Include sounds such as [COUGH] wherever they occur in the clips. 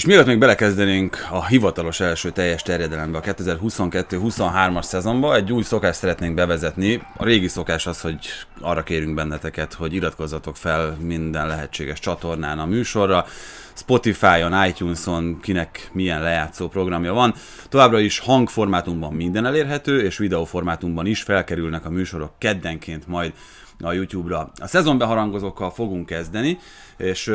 És mielőtt még belekezdenénk a hivatalos első teljes terjedelembe a 2022-23-as szezonba, egy új szokást szeretnénk bevezetni. A régi szokás az, hogy arra kérünk benneteket, hogy iratkozzatok fel minden lehetséges csatornán a műsorra. Spotify-on, iTunes-on, kinek milyen lejátszó programja van. Továbbra is hangformátumban minden elérhető, és videóformátumban is felkerülnek a műsorok keddenként majd a YouTube-ra. A szezonbeharangozókkal fogunk kezdeni, és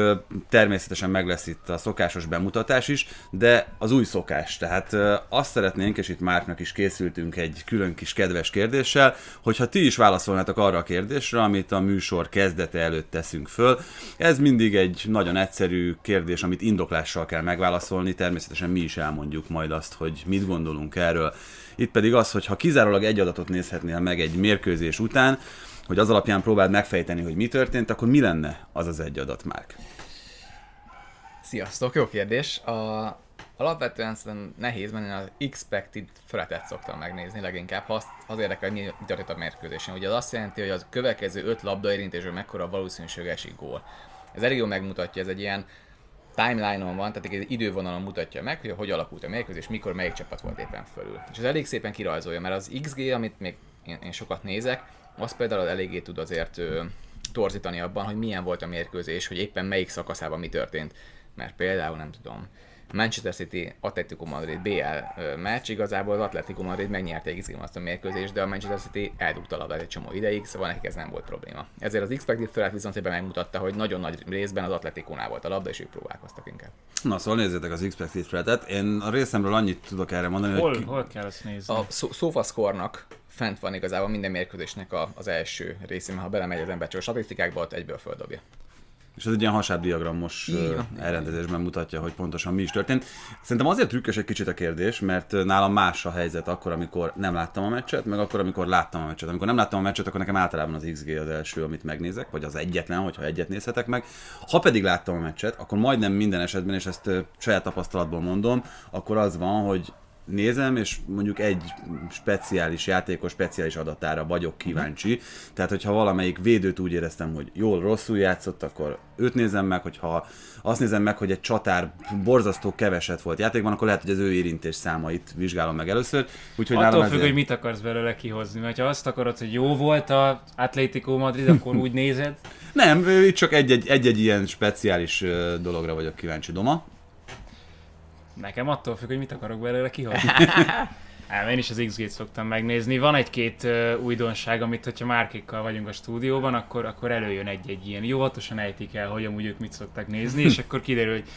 természetesen meg lesz itt a szokásos bemutatás is, de az új szokás. Tehát azt szeretnénk, és itt Márknak is készültünk egy külön kis kedves kérdéssel, hogyha ti is válaszolnátok arra a kérdésre, amit a műsor kezdete előtt teszünk föl. Ez mindig egy nagyon egyszerű kérdés, amit indoklással kell megválaszolni, természetesen mi is elmondjuk majd azt, hogy mit gondolunk erről. Itt pedig az, hogy ha kizárólag egy adatot nézhetnél meg egy mérkőzés után, hogy az alapján próbáld megfejteni, hogy mi történt, akkor mi lenne az az egy adat, Márk? Sziasztok, jó kérdés. A, alapvetően szerintem nehéz, mert én az expected feletet szoktam megnézni leginkább, ha azt, az érdekel, hogy mi történt a mérkőzésen. Ugye az azt jelenti, hogy az következő öt labda érintésről mekkora valószínűség esik gól. Ez elég jól megmutatja, ez egy ilyen timeline-on van, tehát egy idővonalon mutatja meg, hogy hogy alakult a mérkőzés, mikor melyik csapat volt éppen fölül. És ez elég szépen kirajzolja, mert az XG, amit még én, én sokat nézek, az például eléggé tud azért torzítani abban, hogy milyen volt a mérkőzés, hogy éppen melyik szakaszában mi történt. Mert például nem tudom, Manchester City Atletico Madrid BL meccs, igazából az Atletico Madrid megnyerte egész azt a mérkőzést, de a Manchester City eldugta a labdát egy csomó ideig, szóval nekik ez nem volt probléma. Ezért az expected threat viszont szépen megmutatta, hogy nagyon nagy részben az Atleticónál volt a labda, és ők próbálkoztak inkább. Na szóval nézzétek az expected threat-et. Én a részemről annyit tudok erre mondani, hol, hogy... Hol kell ezt nézni? A SofaScore-nak fent van igazából minden mérkőzésnek a, az első részében, ha belemegy az ember csak a statisztikákba, ott egyből földobja. És ez egy ilyen hasábdiagramos elrendezésben mutatja, hogy pontosan mi is történt. Szerintem azért trükkös egy kicsit a kérdés, mert nálam más a helyzet akkor, amikor nem láttam a meccset, meg akkor, amikor láttam a meccset. Amikor nem láttam a meccset, akkor nekem általában az XG az első, amit megnézek, vagy az egyetlen, hogyha egyet nézhetek meg. Ha pedig láttam a meccset, akkor majdnem minden esetben, és ezt saját tapasztalatból mondom, akkor az van, hogy nézem, és mondjuk egy speciális játékos speciális adatára vagyok kíváncsi. Tehát, hogyha valamelyik védőt úgy éreztem, hogy jól, rosszul játszott, akkor őt nézem meg, hogyha azt nézem meg, hogy egy csatár borzasztó keveset volt játékban, akkor lehet, hogy az ő érintés számait vizsgálom meg először. Úgyhogy Attól függ, ezért... hogy mit akarsz belőle kihozni. Mert ha azt akarod, hogy jó volt a Atlético Madrid, akkor úgy nézed. Nem, itt csak egy-egy, egy-egy ilyen speciális dologra vagyok kíváncsi, Doma. Nekem attól függ, hogy mit akarok belőle. Nem, [LAUGHS] én is az XG-t szoktam megnézni. Van egy-két uh, újdonság, amit hogyha márkékkal vagyunk a stúdióban, akkor, akkor előjön egy-egy ilyen. Jóvatosan ejtik el, hogy amúgy ők mit szoktak nézni, és akkor kiderül, hogy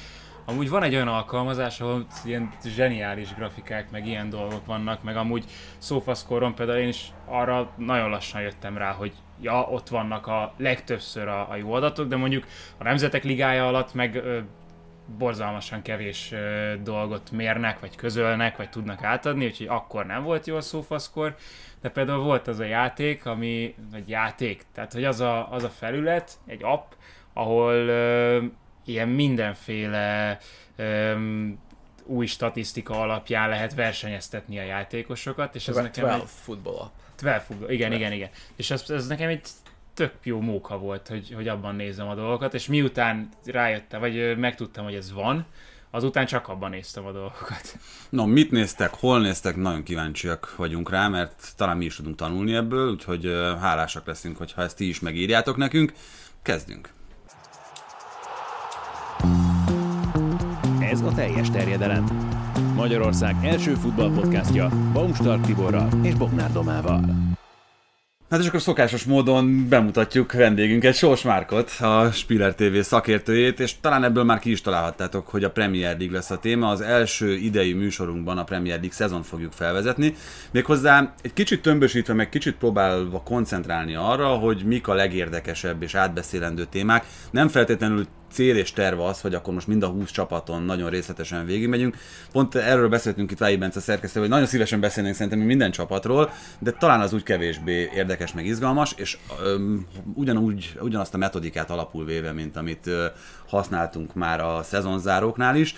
amúgy van egy olyan alkalmazás, ahol ilyen zseniális grafikák, meg ilyen dolgok vannak, meg amúgy SofaScore-on például én is arra nagyon lassan jöttem rá, hogy ja, ott vannak a legtöbbször a, a jó adatok, de mondjuk a Nemzetek Ligája alatt meg ö, borzalmasan kevés dolgot mérnek, vagy közölnek, vagy tudnak átadni, úgyhogy akkor nem volt jó a szófaszkor, de például volt az a játék, ami, vagy játék, tehát hogy az a, az a felület, egy app, ahol ö, ilyen mindenféle ö, új statisztika alapján lehet versenyeztetni a játékosokat, és ez nekem 12 egy... football app. 12 football, igen, 12. igen, igen. És ez, ez nekem egy tök jó móka volt, hogy, hogy abban nézem a dolgokat, és miután rájöttem, vagy megtudtam, hogy ez van, azután csak abban néztem a dolgokat. No, mit néztek, hol néztek, nagyon kíváncsiak vagyunk rá, mert talán mi is tudunk tanulni ebből, úgyhogy hálásak leszünk, hogyha ezt ti is megírjátok nekünk. Kezdünk! Ez a teljes terjedelem. Magyarország első futballpodcastja Baumstark Tiborral és Bognár Domával. Hát és akkor szokásos módon bemutatjuk vendégünket, Sors Márkot, a Spiller TV szakértőjét, és talán ebből már ki is találhattátok, hogy a Premier League lesz a téma. Az első idei műsorunkban a Premier League szezon fogjuk felvezetni. Méghozzá egy kicsit tömbösítve, meg kicsit próbálva koncentrálni arra, hogy mik a legérdekesebb és átbeszélendő témák. Nem feltétlenül cél és terve az, hogy akkor most mind a 20 csapaton nagyon részletesen végigmegyünk. Pont erről beszéltünk itt Vályi Bence szerkesztő, hogy nagyon szívesen beszélnénk szerintem minden csapatról, de talán az úgy kevésbé érdekes meg izgalmas, és öm, ugyanúgy, ugyanazt a metodikát alapul véve, mint amit ö, használtunk már a szezonzáróknál is.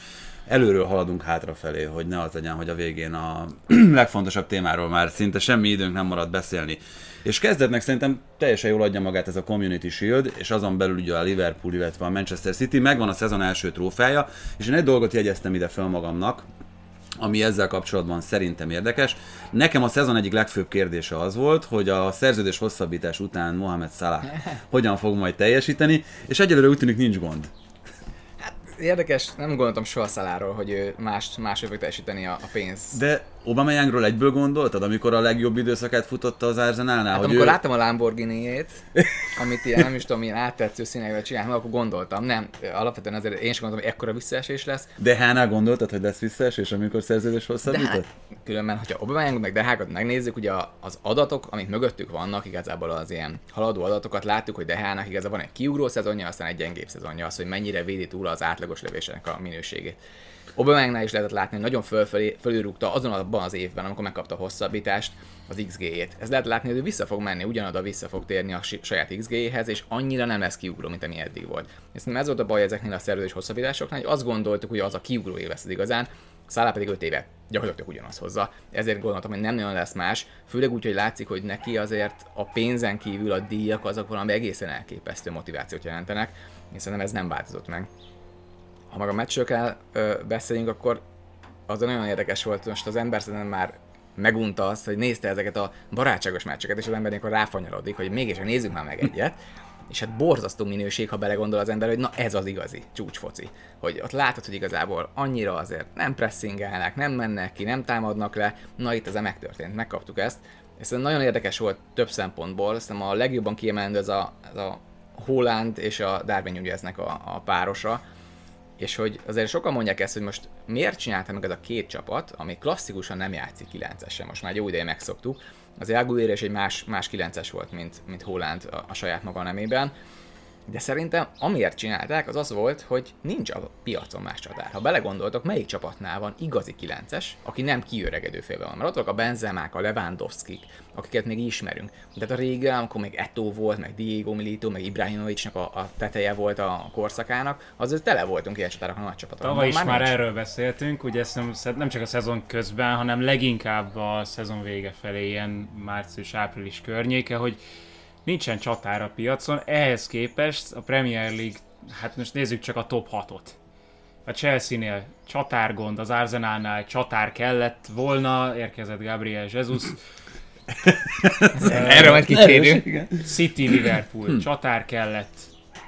Előről haladunk hátrafelé, hogy ne az legyen, hogy a végén a [CLEARS THROAT] legfontosabb témáról már szinte semmi időnk nem marad beszélni. És kezdetnek szerintem teljesen jól adja magát ez a Community Shield, és azon belül ugye a Liverpool, illetve a Manchester City, megvan a szezon első trófeája, és én egy dolgot jegyeztem ide fel magamnak, ami ezzel kapcsolatban szerintem érdekes. Nekem a szezon egyik legfőbb kérdése az volt, hogy a szerződés hosszabbítás után Mohamed Salah [LAUGHS] hogyan fog majd teljesíteni, és egyelőre úgy tűnik nincs gond. Érdekes, nem gondoltam soha Szaláról, hogy ő más, más fog teljesíteni a, a pénz. De Aubameyangról egyből gondoltad, amikor a legjobb időszakát futotta az Arsenalnál? Hát hogy amikor ő... láttam a Lamborghini-ét, [LAUGHS] amit ilyen, nem is tudom, milyen áttetsző színekvel csinálni, akkor gondoltam, nem, alapvetően azért én sem gondoltam, hogy ekkora visszaesés lesz. De Hánál gondoltad, hogy lesz visszaesés, amikor szerződés hosszabbított? hát, különben, hogyha Aubameyang meg Dehákat megnézzük, ugye az adatok, amik mögöttük vannak, igazából az ilyen haladó adatokat láttuk, hogy Dehának igazából van egy kiugró szezonja, aztán egy gyengébb szezonja, az, hogy mennyire védi túl az átlagos lövésének a minőségét. Aubamengnál is lehetett látni, hogy nagyon fölfelé, fölülrúgta azon abban az évben, amikor megkapta a hosszabbítást, az XG-ét. Ez lehet látni, hogy ő vissza fog menni, ugyanoda vissza fog térni a saját XG-hez, és annyira nem lesz kiugró, mint ami eddig volt. És szerintem ez volt a baj ezeknél a szerződés hosszabbításoknál, hogy azt gondoltuk, hogy az a kiugró év lesz az igazán, Szállá pedig 5 éve gyakorlatilag ugyanaz hozza. Ezért gondoltam, hogy nem nagyon lesz más, főleg úgy, hogy látszik, hogy neki azért a pénzen kívül a díjak azok valami egészen elképesztő motivációt jelentenek, és ez nem változott meg. Ha meg a meccsről ö, beszélünk, akkor az nagyon érdekes volt, most az ember szerintem már megunta azt, hogy nézte ezeket a barátságos meccseket, és az ember akkor ráfanyarodik, hogy mégis nézzük már meg egyet. És hát borzasztó minőség, ha belegondol az ember, hogy na ez az igazi csúcsfoci. Hogy ott látod, hogy igazából annyira azért nem pressingelnek, nem mennek ki, nem támadnak le. Na itt ez megtörtént, megkaptuk ezt. És szerintem nagyon érdekes volt több szempontból, szerintem a legjobban kiemelendő ez a, ez a Holland és a Darwin Nuneznek a, a párosa, és hogy azért sokan mondják ezt, hogy most miért csinálta meg ez a két csapat, ami klasszikusan nem játszik 9-esen, most már jó ideje megszoktuk. Az Aguilera is egy más, más 9-es volt, mint, mint Holland a, a saját maga nemében. De szerintem amiért csinálták, az az volt, hogy nincs a piacon más csatár. Ha belegondoltok, melyik csapatnál van igazi 9-es, aki nem kiöregedő félben van. Mert ott a Benzemák, a Lewandowskik, akiket még ismerünk. De a régen, amikor még Eto volt, meg Diego Milito, meg Ibrahimovicnak a, a teteje volt a korszakának, azért tele voltunk ilyen csatárok a nagy csapatok. Tavaly is már, nincs. erről beszéltünk, ugye ezt nem, nem csak a szezon közben, hanem leginkább a szezon vége felé, ilyen március-április környéke, hogy nincsen csatár a piacon, ehhez képest a Premier League, hát most nézzük csak a top 6-ot. A Chelsea-nél csatárgond, az Arsenalnál csatár kellett volna, érkezett Gabriel Jesus, [LAUGHS] Erről majd kitérünk. City, Liverpool, csatár kellett,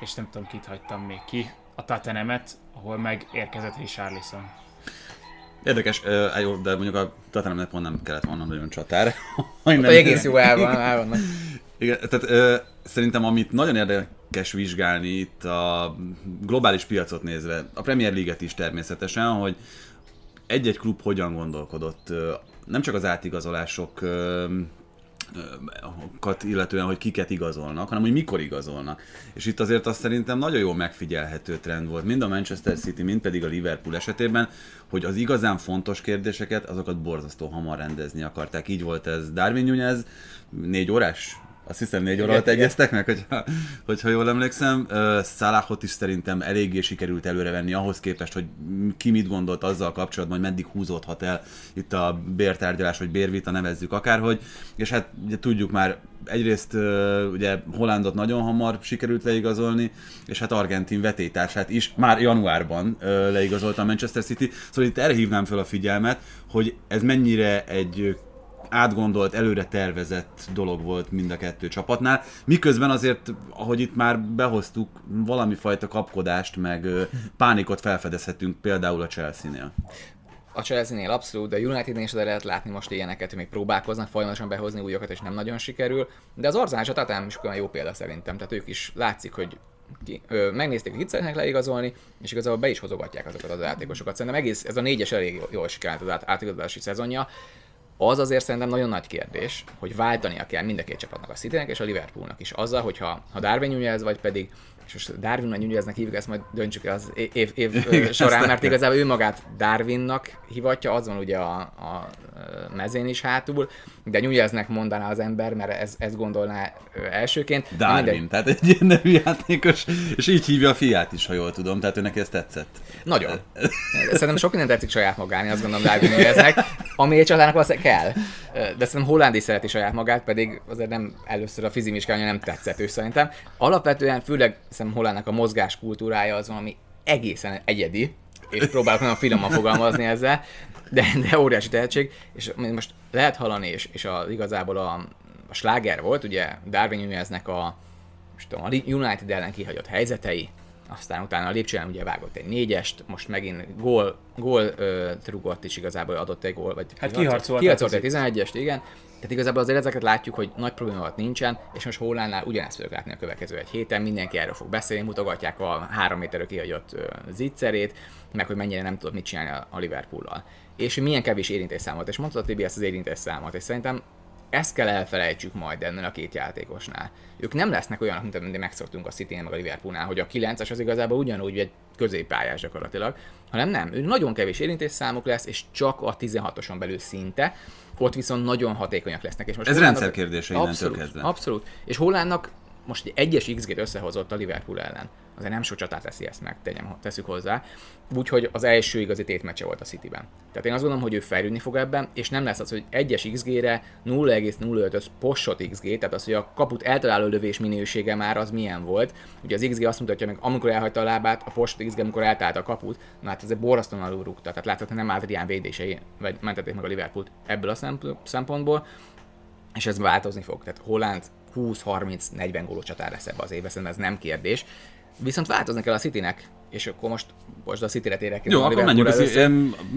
és nem tudom, kit hagytam még ki, a Tottenhamet, ahol meg érkezett Richarlison. Érdekes, uh, jó, de mondjuk a Tottenhamnek pont nem kellett volna nagyon csatár. Nem- egész jó el van, el vannak. Igen, tehát ö, szerintem amit nagyon érdekes vizsgálni itt a globális piacot nézve, a Premier League-et is természetesen, hogy egy-egy klub hogyan gondolkodott, nem csak az átigazolások kat illetően, hogy kiket igazolnak, hanem hogy mikor igazolnak. És itt azért azt szerintem nagyon jó megfigyelhető trend volt, mind a Manchester City, mind pedig a Liverpool esetében, hogy az igazán fontos kérdéseket, azokat borzasztó hamar rendezni akarták. Így volt ez Darwin Nunez, négy órás azt hiszem négy óra alatt egyeztek meg, hogyha, hogyha jól emlékszem. Salahot is szerintem eléggé sikerült előrevenni ahhoz képest, hogy ki mit gondolt azzal kapcsolatban, hogy meddig húzódhat el itt a bértárgyalás, vagy bérvita, nevezzük akárhogy. És hát ugye tudjuk már, egyrészt ugye Hollandot nagyon hamar sikerült leigazolni, és hát Argentin vetétársát is már januárban leigazolta a Manchester City. Szóval itt erre hívnám fel a figyelmet, hogy ez mennyire egy átgondolt, előre tervezett dolog volt mind a kettő csapatnál, miközben azért, ahogy itt már behoztuk, valami fajta kapkodást, meg pánikot felfedezhetünk például a Chelsea-nél. A Chelsea-nél abszolút, de a United-nél is lehet látni most ilyeneket, még próbálkoznak folyamatosan behozni újakat, és nem nagyon sikerül. De az Arzenál és a Tottenham is olyan jó példa szerintem, tehát ők is látszik, hogy ki, ö, megnézték, hogy szeretnek leigazolni, és igazából be is hozogatják azokat az játékosokat. Szerintem egész, ez a négyes elég jól sikerült az át, átigazolási szezonja. Az azért szerintem nagyon nagy kérdés, hogy váltania kell mind a két csapatnak, a Citynek és a Liverpoolnak is. Azzal, hogyha ha Darwin Nunez vagy pedig és most Darwin Nuneznek hívjuk, ezt majd döntsük el az év, év, év során, mert igazából ő magát Darwinnak hivatja, az van ugye a, a mezén is hátul, de Nuneznek mondaná az ember, mert ez, ez gondolná elsőként. Darwin, tehát egy ilyen nevű játékos, és így hívja a fiát is, ha jól tudom, tehát őnek ez tetszett. Nagyon. Szerintem sok minden tetszik saját magán, azt gondolom Darwin Nuneznek, ami egy csatának valószínűleg kell. De szerintem Holland is szereti saját magát, pedig azért nem először a fizimiskálja nem tetszett ő szerintem. Alapvetően főleg szerintem Hollandnak a mozgás kultúrája az valami egészen egyedi, és próbálok nagyon finoman fogalmazni ezzel, de, de óriási tehetség, és most lehet hallani, és, és a, igazából a, a sláger volt, ugye Darwin Nuneznek a, most tudom, a United ellen kihagyott helyzetei, aztán utána a lépcsően ugye vágott egy négyest, most megint gól, gól ö, rugott is igazából adott egy gól, vagy hát kiharcolt, kiharcolt egy 11-est, igen. Tehát igazából azért ezeket látjuk, hogy nagy probléma nincsen, és most Hollandnál ugyanezt fogjuk látni a következő egy héten, mindenki erről fog beszélni, mutogatják a három méterről kihagyott zicserét, meg hogy mennyire nem tudott mit csinálni a, Liverpool-lal. És hogy milyen kevés érintésszámot, és mondta a Tibi ezt az érintésszámot, és szerintem ezt kell elfelejtsük majd ennél a két játékosnál. Ők nem lesznek olyanok, mint amit megszoktunk a city meg a Liverpoolnál, hogy a 9-es az igazából ugyanúgy egy középpályás gyakorlatilag, hanem nem, ő nagyon kevés érintésszámuk lesz, és csak a 16-oson belül szinte, ott viszont nagyon hatékonyak lesznek. És most Ez rendszer kérdése abszolút, kezdve. Abszolút. És Hollandnak most egy egyes XG-t összehozott a Liverpool ellen. Azért nem sok csatát teszi ezt meg, tegyem, teszük hozzá. Úgyhogy az első igazi tétmecse volt a City-ben. Tehát én azt gondolom, hogy ő fejlődni fog ebben, és nem lesz az, hogy egyes XG-re 0,05-ös poshot XG, tehát az, hogy a kaput eltaláló lövés minősége már az milyen volt. Ugye az XG azt mutatja meg, amikor elhagyta a lábát, a poshot XG, amikor eltalálta a kaput, na hát ez egy borzasztóan alul rúgta. Tehát hogy nem Adrián védései, vagy mentették meg a Liverpoolt ebből a szempontból, és ez változni fog. Tehát Holland 20-30-40 góló csatár lesz ebbe az évben, szerintem ez nem kérdés. Viszont változni kell a Citynek, és akkor most, most a City-re térek Jó, akkor menjünk, a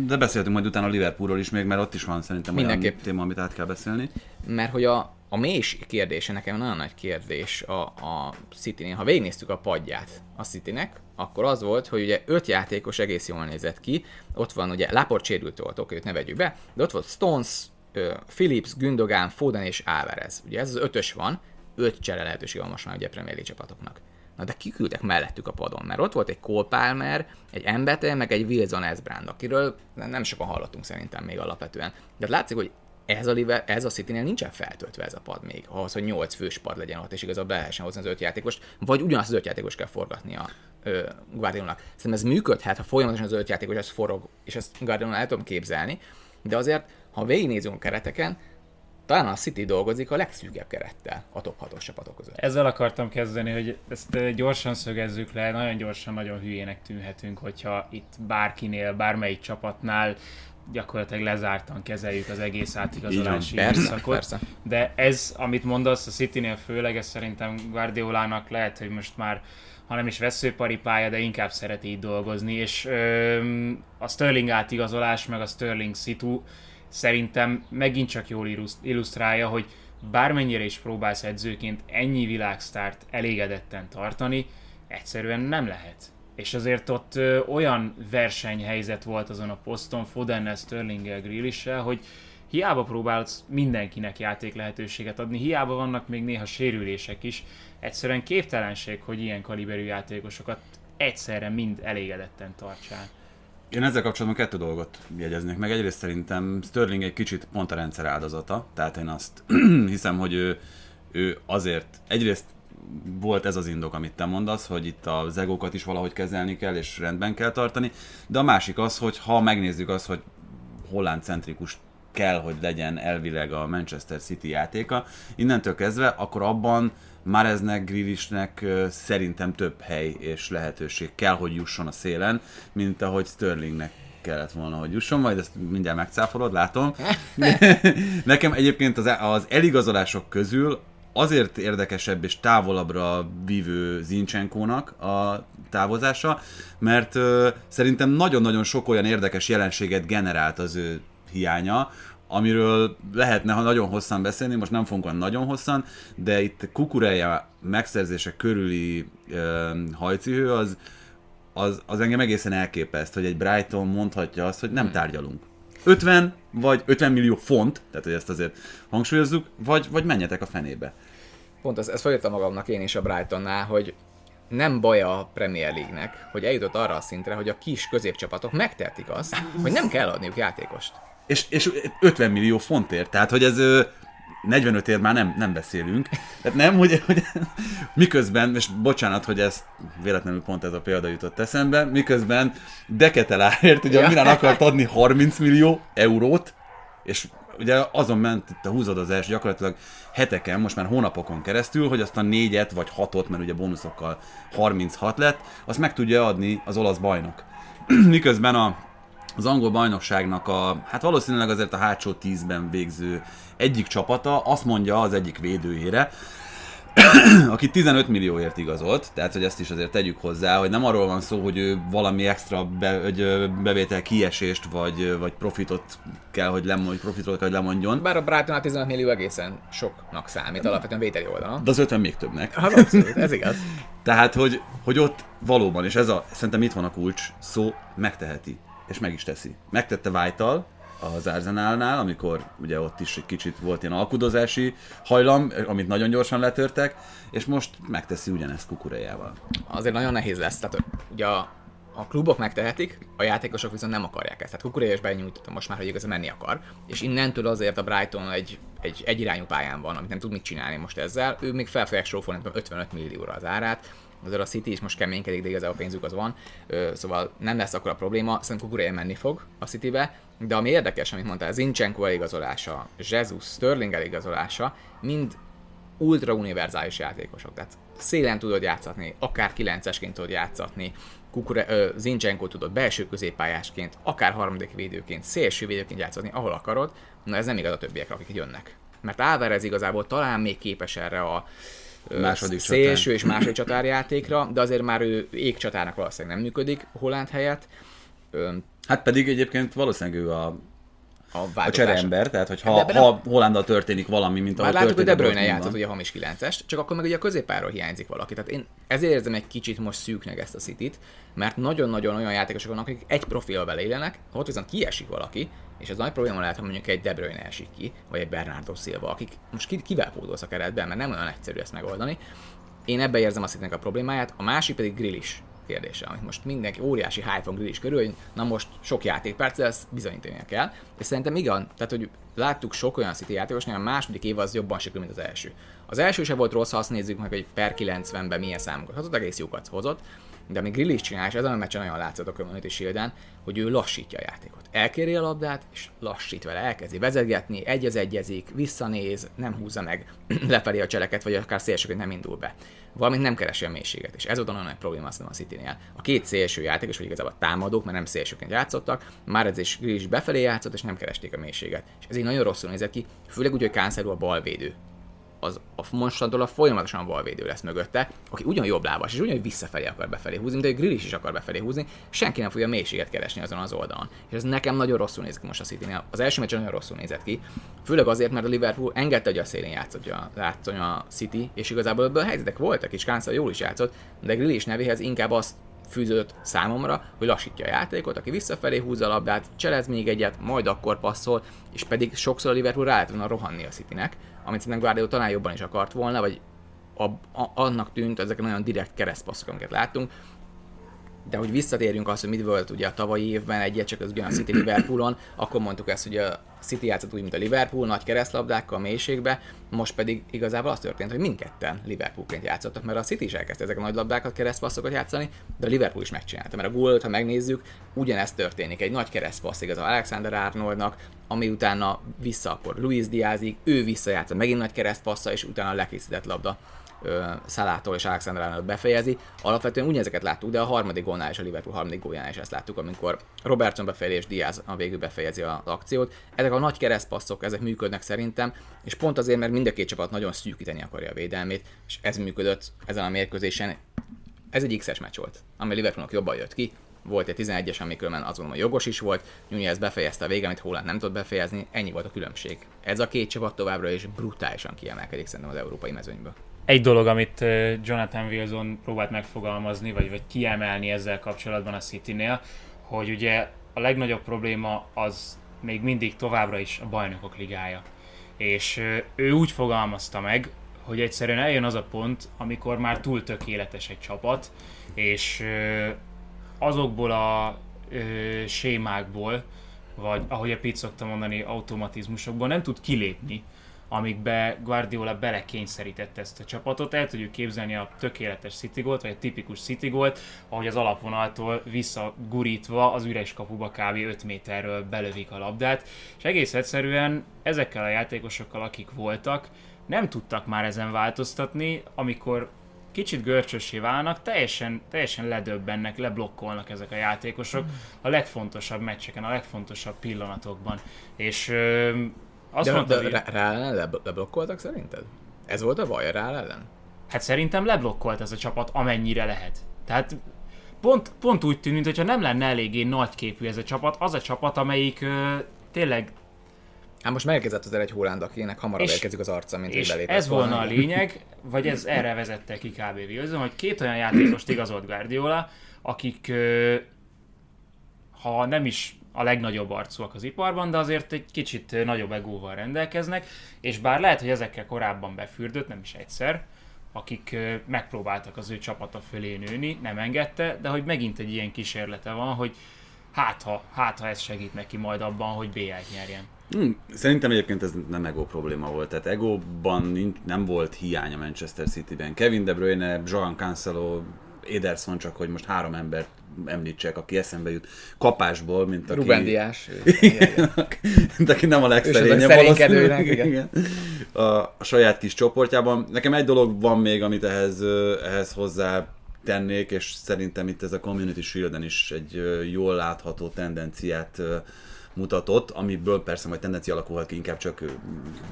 de beszéltünk majd utána a Liverpoolról is még, mert ott is van szerintem Mindenképp. olyan téma, amit át kell beszélni. Mert hogy a, a mély kérdése nekem nagyon nagy kérdés a, a City-nél. Ha végignéztük a padját a Citynek, akkor az volt, hogy ugye öt játékos egész jól nézett ki. Ott van ugye Laport sérült volt, oké, őt ne vegyük be, de ott volt Stones, Philips, Gündogan, Foden és Álvarez. Ugye ez az ötös van, öt csere lehetőség van most már ugye Premier League csapatoknak. Na de kiküldtek mellettük a padon, mert ott volt egy Cole Palmer, egy Embete, meg egy Wilson Esbrand, akiről nem sokan hallottunk szerintem még alapvetően. De látszik, hogy ez a, live, ez a City-nél nincsen feltöltve ez a pad még, ahhoz, hogy 8 fős pad legyen ott, és igazából be lehessen hozni az öt játékost, vagy ugyanazt az öt játékos kell forgatni a Guardiolnak. Szerintem ez működhet, ha folyamatosan az öt játékos ez forog, és ezt Guardiola el tudom képzelni, de azért, ha végignézünk a kereteken, talán a City dolgozik a legszűkebb kerettel a top 6-os csapatok között. Ezzel akartam kezdeni, hogy ezt gyorsan szögezzük le, nagyon gyorsan, nagyon hülyének tűnhetünk, hogyha itt bárkinél, bármelyik csapatnál gyakorlatilag lezártan kezeljük az egész átigazolási időszakot. De ez, amit mondasz, a Citynél főleg, ez szerintem Guardiolának lehet, hogy most már ha nem is veszőparipája, de inkább szereti így dolgozni, és ö, a Sterling átigazolás, meg a Sterling situ szerintem megint csak jól illusztrálja, hogy bármennyire is próbálsz edzőként ennyi világsztárt elégedetten tartani, egyszerűen nem lehet. És azért ott ö, olyan versenyhelyzet volt azon a poszton, Fodennel, Sterlinggel, Grillissel, hogy hiába próbálsz mindenkinek játék lehetőséget adni, hiába vannak még néha sérülések is, egyszerűen képtelenség, hogy ilyen kaliberű játékosokat egyszerre mind elégedetten tartsál. Én ezzel kapcsolatban kettő dolgot jegyeznék meg. Egyrészt szerintem Sterling egy kicsit pont a rendszer áldozata, tehát én azt [CLEARS THROAT] hiszem, hogy ő, ő azért egyrészt volt ez az indok, amit te mondasz, hogy itt az egókat is valahogy kezelni kell, és rendben kell tartani, de a másik az, hogy ha megnézzük azt, hogy holland centrikus kell, hogy legyen elvileg a Manchester City játéka, innentől kezdve, akkor abban Mareznek, Grilisnek szerintem több hely és lehetőség kell, hogy jusson a szélen, mint ahogy Sterlingnek kellett volna, hogy jusson, majd ezt mindjárt megcáfolod, látom. [LAUGHS] [LAUGHS] Nekem egyébként az, az eligazolások közül azért érdekesebb és távolabbra vívő Zincsenkónak a távozása, mert ö, szerintem nagyon-nagyon sok olyan érdekes jelenséget generált az ő hiánya, amiről lehetne ha nagyon hosszan beszélni, most nem fogunk olyan nagyon hosszan, de itt kukureja megszerzése körüli uh, hajcihő az, az, az engem egészen elképeszt, hogy egy Brighton mondhatja azt, hogy nem hmm. tárgyalunk. 50 vagy 50 millió font, tehát hogy ezt azért hangsúlyozzuk, vagy, vagy menjetek a fenébe. Pont ezt, ezt felírtam magamnak én is a Brightonnál, hogy nem baj a Premier League-nek, hogy eljutott arra a szintre, hogy a kis középcsapatok megtehetik azt, hogy nem kell adniuk játékost. És, és 50 millió fontért, tehát hogy ez ö, 45 ér már nem, nem beszélünk. Tehát nem, hogy, hogy [LAUGHS] miközben, és bocsánat, hogy ez véletlenül pont ez a példa jutott eszembe, miközben Deketelárért ugye Ja. a Milán akart adni 30 millió eurót, és ugye azon ment itt a húzadozás gyakorlatilag heteken, most már hónapokon keresztül, hogy azt a négyet vagy hatot, mert ugye bónuszokkal 36 lett, azt meg tudja adni az olasz bajnok. [CLEARS THROAT] Miközben a, az angol bajnokságnak a, hát valószínűleg azért a hátsó tízben végző egyik csapata azt mondja az egyik védőjére, [CLEARS THROAT] aki 15 millióért igazolt, tehát hogy ezt is azért tegyük hozzá, hogy nem arról van szó, hogy ő valami extra be, hogy bevétel kiesést, vagy, vagy profitot kell, hogy, lemond, hogy profitot kell, hogy lemondjon, Bár a Brighton 15 millió egészen soknak számít, alapvetően vételi oldalon. de az 50 még többnek. Hát abszolút, ez igaz. [LAUGHS] Tehát, hogy, hogy ott valóban, és ez a, szerintem itt van a kulcs, szó megteheti, és meg is teszi. Megtette Vájtal az Arsenalnál, amikor ugye ott is egy kicsit volt ilyen alkudozási hajlam, amit nagyon gyorsan letörtek, és most megteszi ugyanezt kukurejával. Azért nagyon nehéz lesz. Tehát ugye a klubok megtehetik, a játékosok viszont nem akarják ezt. Tehát Kukuréja is benyújtotta most már, hogy igazán menni akar. És innentől azért a Brighton egy, egy egyirányú pályán van, amit nem tud mit csinálni most ezzel. Ő még fel fogják sófolni 55 millióra az árát. Azért a City is most keménykedik, de igazából pénzük az van. Ö, szóval nem lesz akkor a probléma. Szerintem Kukuréja menni fog a Citybe. De ami érdekes, amit mondtál, Zinchenko eligazolása, Jesus, Sterling eligazolása, mind ultra univerzális játékosok. Tehát szélen tudod játszatni, akár 9-esként tudod játszatni, Kukure, ö, Zinchenko tudod belső középpályásként, akár harmadik védőként, szélső védőként játszatni, ahol akarod. Na ez nem igaz a többiekre, akik jönnek. Mert Álvarez igazából talán még képes erre a ö, Második szélső és második csatárjátékra, de azért már ő égcsatárnak valószínűleg nem működik Holland helyett. Ö, Hát pedig egyébként valószínűleg ő a, a a csereember, tehát hogy ha, ha Hollandal történik valami, mint Már ahogy láttuk, hogy De a Bruyne játszott ugye hamis 9-est, csak akkor meg ugye a középpáról hiányzik valaki. Tehát én ezért érzem egy kicsit most szűknek ezt a City-t, mert nagyon-nagyon olyan játékosok vannak, akik egy profilba beleillenek, ott viszont kiesik valaki, és ez nagy probléma lehet, ha mondjuk egy De Bruyne esik ki, vagy egy Bernardo Silva, akik most ki, kivel pódolsz a keretben, mert nem olyan egyszerű ezt megoldani. Én ebben érzem a Citynek a problémáját, a másik pedig Grillis kérdése, amit most mindenki óriási hype van Grillis körül, hogy na most sok játékperc, de ezt bizonyítania kell. És szerintem igen, tehát hogy láttuk sok olyan City játékosnál, a második év az jobban sikerül, mint az első. Az első se volt rossz, ha azt nézzük meg, hogy per 90-ben milyen számokat hozott, egész jókat hozott, de ami Grillis csinál, és ezen a meccsen nagyon látszott a Community shield hogy ő lassítja a játékot. Elkéri a labdát, és lassít vele, elkezdi vezetgetni, egy az egyezik, visszanéz, nem húzza meg [CLEARS THROAT] lefelé a cseleket, vagy akár szélsőként nem indul be. Valamint nem keresi a mélységet, és ez volt a nagyon nagy probléma azt a City-nél. A két szélső játékos, vagy igazából támadók, mert nem szélsőként játszottak, már ez is Grealish befelé játszott, és nem keresték a mélységet. És ez így nagyon rosszul nézett ki, főleg úgy, hogy Cancelo a balvédő az a mostantól a folyamatosan a balvédő lesz mögötte, aki ugyan jobb lábas, és ugyan visszafelé akar befelé húzni, de egy Grealish is akar befelé húzni, senki nem fogja mélységet keresni azon az oldalon. És ez nekem nagyon rosszul néz ki most a city -nél. Az első meccs nagyon rosszul nézett ki, főleg azért, mert a Liverpool engedte, hogy a szélén játszott a, játszon a City, és igazából ebből helyzetek voltak, és Cancelo jól is játszott, de Grealish nevéhez inkább azt fűződött számomra, hogy lassítja a játékot, aki visszafelé húzza a labdát, cselez még egyet, majd akkor passzol, és pedig sokszor a Liverpool rá lehet volna rohanni a Citynek, amit szerintem Guardiola talán jobban is akart volna, vagy a, a, annak tűnt, ezek nagyon direkt keresztpasszok, amiket láttunk, de hogy visszatérjünk azt, hogy mit volt ugye a tavalyi évben egyet csak az ugyan a City Liverpoolon, akkor mondtuk ezt, hogy a City játszott úgy, mint a Liverpool, nagy keresztlabdákkal mélységbe, most pedig igazából az történt, hogy mindketten Liverpoolként játszottak, mert a City is elkezdte ezek a nagy labdákat, keresztpasszokat játszani, de a Liverpool is megcsinálta, mert a gólt, ha megnézzük, ugyanezt történik, egy nagy keresztpassz igaz Alexander Arnoldnak, ami utána vissza akkor Luis Diazig, ő visszajátszott megint nagy keresztpassza, és utána lekészített labda Szalától és Alexander Arnold befejezi. Alapvetően ugyanezeket láttuk, de a harmadik gólnál és a Liverpool harmadik góljánál is ezt láttuk, amikor Robertson befejezi és Diaz a végül befejezi az akciót. Ezek a nagy keresztpasszok, ezek működnek szerintem, és pont azért, mert mind a két csapat nagyon szűkíteni akarja a védelmét, és ez működött ezen a mérkőzésen. Ez egy X-es meccs volt, ami Liverpoolnak jobban jött ki, volt egy 11-es, amikor azt gondolom, hogy jogos is volt, Nunez befejezte a vége, amit Holland nem tudott befejezni, ennyi volt a különbség. Ez a két csapat továbbra is brutálisan kiemelkedik szerintem az európai mezőnyből. Egy dolog, amit Jonathan Wilson próbált megfogalmazni, vagy, vagy kiemelni ezzel kapcsolatban a City-nél, hogy ugye a legnagyobb probléma az még mindig továbbra is a bajnokok ligája. És ő úgy fogalmazta meg, hogy egyszerűen eljön az a pont, amikor már túl tökéletes egy csapat, és azokból a sémákból, vagy ahogy a Pitt szokta mondani, automatizmusokból nem tud kilépni, amikbe Guardiola belekényszerítette ezt a csapatot. El tudjuk képzelni a tökéletes City gólt, vagy a tipikus City gólt, ahogy az alapvonaltól visszagurítva az üres kapuba kb. 5 méterről belövik a labdát, és egész egyszerűen ezekkel a játékosokkal, akik voltak, nem tudtak már ezen változtatni, amikor kicsit görcsössé válnak, teljesen, teljesen ledöbbennek, leblokkolnak ezek a játékosok a legfontosabb meccseken, a legfontosabb pillanatokban. És ö, azt De, mondta, de rá, rá ellen le- leblokkoltak szerinted? Ez volt a baj a rá ellen? Hát szerintem leblokkolt ez a csapat amennyire lehet. Tehát pont, pont úgy tűnt, mintha nem lenne eléggé nagyképű ez a csapat. Az a csapat, amelyik ö, tényleg, Hát most megérkezett azért egy Holland, akinek hamarabb És- érkezik az arca, mint és belépett ez volna a lényeg, [LAUGHS] vagy ez erre vezette ki kb. Wilson, hogy két olyan játékost igazolt Guardiola, akik ö, ha nem is a legnagyobb arcúak az iparban, de azért egy kicsit nagyobb egóval rendelkeznek, és bár lehet, hogy ezekkel korábban befürdött, nem is egyszer, akik megpróbáltak az ő csapata fölé nőni, nem engedte, de hogy megint egy ilyen kísérlete van, hogy hát ha, hát ha ez segít neki majd abban, hogy BL-t nyerjen. Hmm, szerintem egyébként ez nem ego probléma volt, tehát egóban nincs, nem volt hiány a Manchester City-ben. Kevin De Bruyne, Joan Cancelo, Ederson, csak hogy most három embert említsek, aki eszembe jut kapásból, mint aki... Ruben Diás. de [LAUGHS] aki nem a legszerényebb valószínűleg, igen. A, a saját kis csoportjában. Nekem egy dolog van még, amit ehhez, ehhez hozzá tennék, és szerintem itt ez a Community Shield-en is egy jól látható tendenciát mutatott, amiből persze majd tendencia alakulhat ki, inkább csak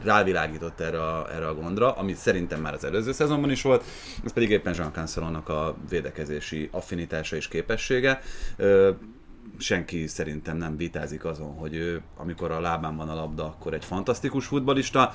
rávilágított erre a, erre a gondra, ami szerintem már az előző szezonban is volt, ez pedig éppen Jean Cancelónak a védekezési affinitása és képessége. Ö, senki szerintem nem vitázik azon, hogy ő, amikor a lábán van a labda, akkor egy fantasztikus futbalista,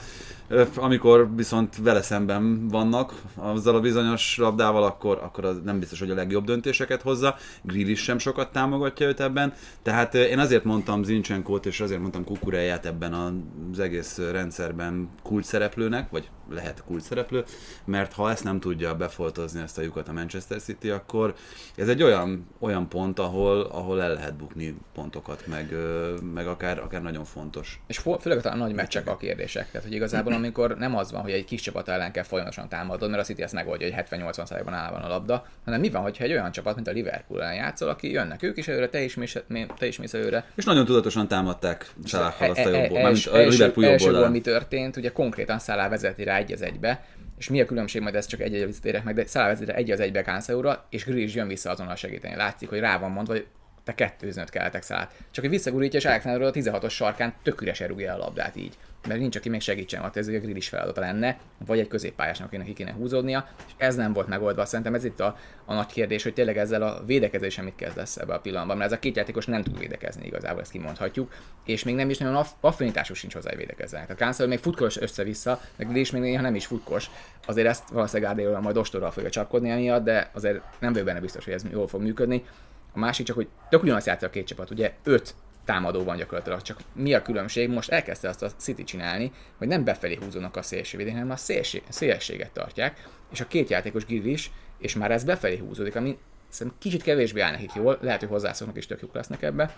amikor viszont vele szemben vannak azzal a bizonyos labdával, akkor, akkor az nem biztos, hogy a legjobb döntéseket hozza. Grealish sem sokat támogatja őt ebben, tehát én azért mondtam Zincsenkót, és azért mondtam Kukureját ebben az egész rendszerben kulcs szereplőnek, vagy lehet kulcs szereplő, mert ha ezt nem tudja befoltozni ezt a lyukat a Manchester City, akkor ez egy olyan, olyan pont, ahol, ahol el lehet bukni pontokat, meg, meg akár, akár nagyon fontos. És főleg a nagy meccsek a kérdések. Tehát, hogy igazából amikor nem az van, hogy egy kis csapat ellen kell folyamatosan támadod, mert a City ezt megoldja, hogy 70-80%-ban áll van a labda, hanem mi van, hogyha egy olyan csapat, mint a Liverpool ellen játszol, aki jönnek ők is előre, te is mész, te is mész előre. És nagyon tudatosan támadták Saláhal azt a E- e- e- mármint a Liverpool jobb oldalán. mi történt, ugye konkrétan Szalá vezeti rá egy az egybe, és mi a különbség, majd ezt csak egy egy térek meg, de Szalá vezeti rá egy az egybe Cancelóra, és Grealish jön vissza azonnal segíteni. Látszik, hogy rá van mondva, hogy te kettőznöd kellettek Szalát. Csak hogy visszagurítja, és Alexanderről a 16-os sarkán tök rúgja a labdát így. Mert nincs, aki még segítsen, mert ez ugye a Grealish feladata lenne, vagy egy középpályásnak, akinek ki kéne húzódnia, és ez nem volt megoldva. Szerintem ez itt a, a nagy kérdés, hogy tényleg ezzel a védekezéssel mit kezdesz ebbe a pillanatban, mert ez a két játékos nem tud védekezni igazából, ezt kimondhatjuk, és még nem is nagyon aff- affinitásuk sincs hozzá, hogy védekezzenek. Tehát Cancelo még futkos össze-vissza, meg Grealish még néha nem is futkos. Azért ezt valószínűleg Guardiola majd ostorral fogja csapkodni emiatt, de azért nem vagyok benne biztos, hogy ez jól fog működni. A másik csak, hogy tök ugyanazt játszik a két csapat, ugye öt támadó van gyakorlatilag, csak mi a különbség? Most elkezdte azt a City csinálni, hogy nem befelé húzódnak a szélsővédék, hanem a szélsé, szélességet tartják, és a két játékos Grealish, és már ez befelé húzódik, ami szerintem kicsit kevésbé áll nekik jól, lehet, hogy hozzászoknak és tök jók lesznek ebbe.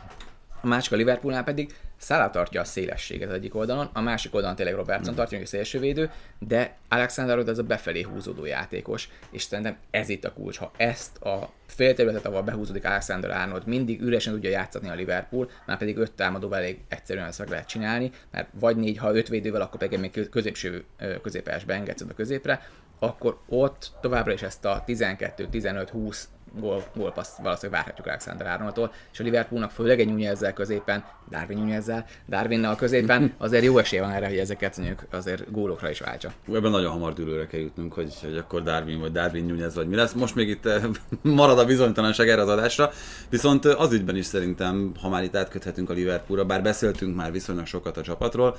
A másik a Liverpoolnál pedig Salah tartja a szélességet az egyik oldalon, a másik oldalon tényleg Robertson tartja, hogy a szélsővédő, de Alexander Arnold ez a befelé húzódó játékos, és szerintem ez itt a kulcs. Ha ezt a félterületet, ahol behúzódik Alexander Arnold, mindig üresen tudja játszani a Liverpool, már pedig öt támadóval elég egyszerűen ezt meg lehet csinálni, mert vagy négy, ha öt védővel, akkor pedig még középső középes beengedsz a középre, akkor ott továbbra is ezt a 12-15-20 gól, gólpaszt valószínűleg várhatjuk Alexander Arnoldtól, és a Liverpoolnak főleg egy Nunezzel középen, Darwin Nunezzel, Darwinnal középen azért jó esély van erre, hogy ezeket mondjuk azért gólokra is váltsa. Ebben nagyon hamar dűlőre kell jutnunk, hogy, hogy akkor Darwin vagy Darwin Nunez vagy mi lesz. Most még itt eh, [LAUGHS] marad a bizonytalanság erre az adásra, viszont eh, az ügyben is szerintem, ha már itt átköthetünk a Liverpoolra, bár beszéltünk már viszonylag sokat a csapatról,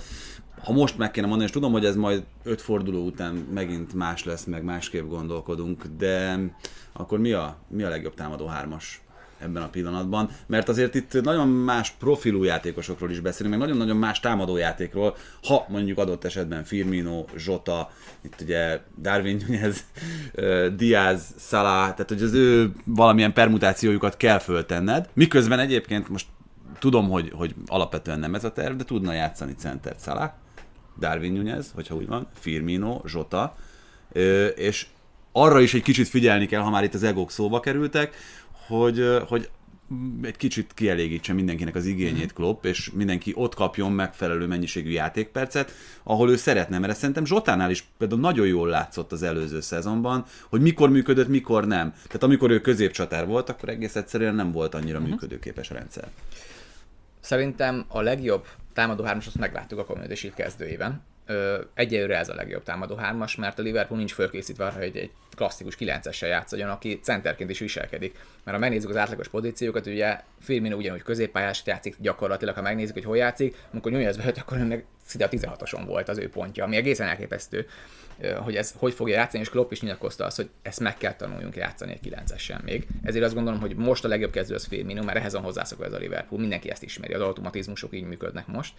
ha most meg kéne mondani, és tudom, hogy ez majd öt forduló után megint más lesz, meg másképp gondolkodunk, de akkor mi a, mi a legjobb támadó hármas? ebben a pillanatban, mert azért itt nagyon más profilú játékosokról is beszélünk, meg nagyon-nagyon más támadó játékról, ha mondjuk adott esetben Firmino, Zsota, itt ugye Darwin Nunez, Diaz, Salah, tehát hogy az ő valamilyen permutációjukat kell föltenned, miközben egyébként most tudom, hogy, hogy alapvetően nem ez a terv, de tudna játszani center Salah, Darwin Nunez, hogyha úgy van, Firmino, Zsota, és arra is egy kicsit figyelni kell, ha már itt az egók szóba kerültek, hogy, hogy egy kicsit kielégítse mindenkinek az igényét Klopp, és mindenki ott kapjon megfelelő mennyiségű játékpercet, ahol ő szeretne, mert szerintem Zsotánál is például nagyon jól látszott az előző szezonban, hogy mikor működött, mikor nem. Tehát amikor ő középcsatár volt, akkor egész egyszerűen nem volt annyira uh-huh. működőképes rendszer. Szerintem a legjobb támadó hármas azt megláttuk a Community Shield kezdőjében egyelőre ez a legjobb támadó hármas, mert a Liverpool nincs fölkészítve arra, hogy egy klasszikus 9-essel játszadjon, aki centerként is viselkedik. Mert ha megnézzük az átlagos pozíciókat, ugye Firmino ugyanúgy középpályás játszik gyakorlatilag, ha megnézzük, hogy hol játszik, amikor nyújjáz be, akkor önnek szinte a 16-oson volt az ő pontja, ami egészen elképesztő, hogy ez hogy fogja játszani, és Klopp is nyilatkozta azt, hogy ezt meg kell tanuljunk játszani egy 9-esen még. Ezért azt gondolom, hogy most a legjobb kezdő az Firmino, mert ehhez van hozzászokva ez a Liverpool, mindenki ezt ismeri, az automatizmusok így működnek most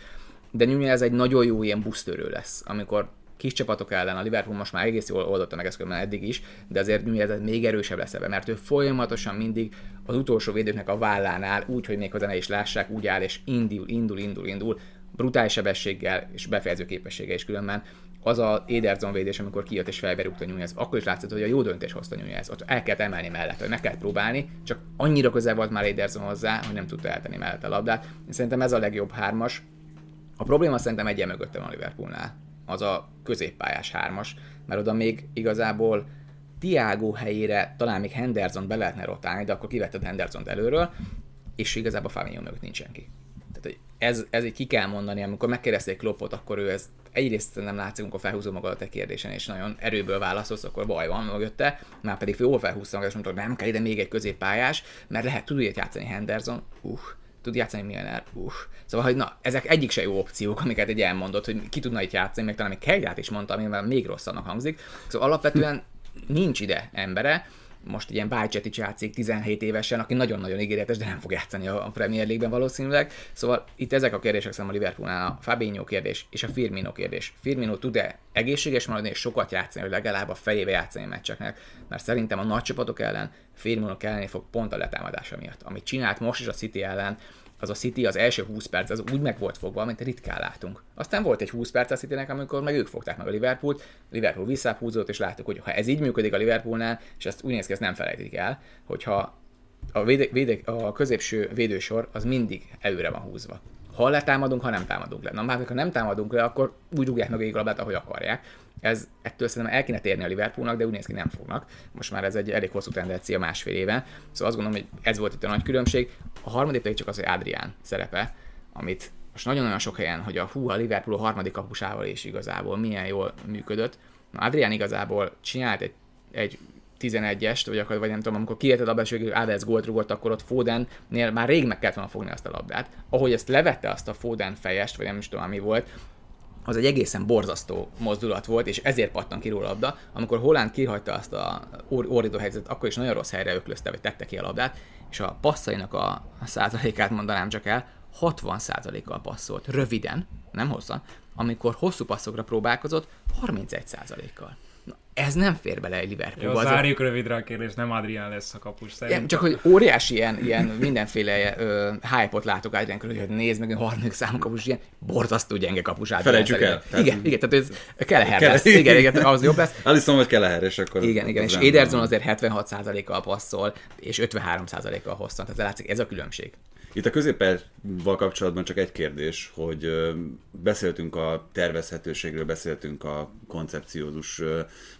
de Nunez egy nagyon jó ilyen boosterő lesz, amikor kis csapatok ellen a Liverpool most már egész jól oldotta meg ezt eddig is, de azért Nunez még erősebb lesz ebben, mert ő folyamatosan mindig az utolsó védőknek a vállánál, úgy, hogy még ne is lássák, úgy áll és indul, indul, indul, indul, brutális sebességgel és befejező képessége is különben. Az a Ederson védés, amikor kijött és felberúgta Nunez, akkor is látszott, hogy a jó döntés hozta Nunez. Ott el kellett emelni mellett, hogy meg kellett próbálni, csak annyira közel volt már Ederson hozzá, hogy nem tudta eltenni mellett a labdát. Szerintem ez a legjobb hármas, a probléma szerintem egyen mögötte van a Liverpoolnál. Az a középpályás hármas, mert oda még igazából Tiago helyére talán még Henderson be lehetne rotálni, de akkor kivetted Henderson előről, és igazából Fabinho mögött nincs senki. Tehát hogy ez, ez így ki kell mondani, amikor megkérdezték Kloppot, akkor ő ez egyrészt nem látszik, amikor felhúzom magad a kérdésen, és nagyon erőből válaszolsz, akkor baj van mögötte, már pedig jól felhúztam magad, és mondta, nem kell ide még egy középpályás, mert lehet tud játszani Henderson, uh, tud játszani Milner, uff. Szóval, hogy na, ezek egyik se jó opciók, amiket egy elmondott, hogy ki tudna itt játszani, meg talán még Kejlát is mondta, ami még rosszabbnak hangzik. Szóval alapvetően nincs ide embere, most ilyen Bajcetic játszik 17 évesen, aki nagyon-nagyon ígéretes, de nem fog játszani a Premier League-ben valószínűleg. Szóval itt ezek a kérdések szerintem a Liverpoolnál a Fabinho kérdés és a Firmino kérdés. Firmino tud-e egészséges maradni és sokat játszani, hogy legalább a fejébe játszani a meccseknek, mert szerintem a nagy csapatok ellen Firmino kellene fog pont a letámadása miatt. Amit csinált most is a City ellen, az a City az első 20 perc az úgy meg volt fogva, mint ritkán látunk. Aztán volt egy 20 perc a Citynek, amikor meg ők fogták meg a Liverpoolt, Liverpool visszább és láttuk, hogy ha ez így működik a Liverpoolnál, és ezt úgy néz ki, ezt nem felejtik el, hogyha a, véde, véde, a középső védősor az mindig előre van húzva. Ha letámadunk, ha nem támadunk le. Na már, ha nem támadunk le, akkor úgy rúgják meg a labdát, ahogy akarják. Ez ettől szerintem el kéne térni a Liverpoolnak, de úgy néz ki nem fognak. Most már ez egy elég hosszú tendencia másfél éve. Szóval azt gondolom, hogy ez volt itt a nagy különbség. A harmadik pedig csak az, hogy Adrián szerepe, amit most nagyon-nagyon sok helyen, hogy a hú, a Liverpool a harmadik kapusával is igazából milyen jól működött. Na, Adrián igazából csinált egy, egy 11-est, vagy, akkor, vagy nem tudom, amikor kiérted a belső, hogy Alves gólt rúgott, akkor ott Fodennél már rég meg kellett volna fogni azt a labdát. Ahogy ezt levette azt a Foden fejest, vagy nem is tudom, mi volt, az egy egészen borzasztó mozdulat volt, és ezért pattan ki róla a labda. Amikor Holland kihagyta azt a ordító helyzetet, akkor is nagyon rossz helyre öklözte, vagy tette ki a labdát, és a passzainak a, százalékát mondanám csak el, 60 százalékkal passzolt, röviden, nem hosszan, amikor hosszú passzokra próbálkozott, 31 százalékkal ez nem fér bele egy Liverpool. Jó, zárjuk a... rövidre a kérdést, nem Adrián lesz a kapus szerintem. Csak hogy óriási ilyen, ilyen mindenféle uh, hype-ot látok Adrián körül, hogy nézd meg, a harmadik számú kapus, ilyen borzasztó gyenge kapus Adrián. Felejtsük el. Tehát... Igen, igen, tehát ez Keleher lesz. Igen, igen, az jobb lesz. [LAUGHS] Aliszom, hogy Keleher, és akkor... Igen, igen, és Ederson azért 76%-kal passzol, és 53%-kal hosszan, tehát látszik, ez a különbség. Itt a középpel kapcsolatban csak egy kérdés, hogy beszéltünk a tervezhetőségről, beszéltünk a koncepciózus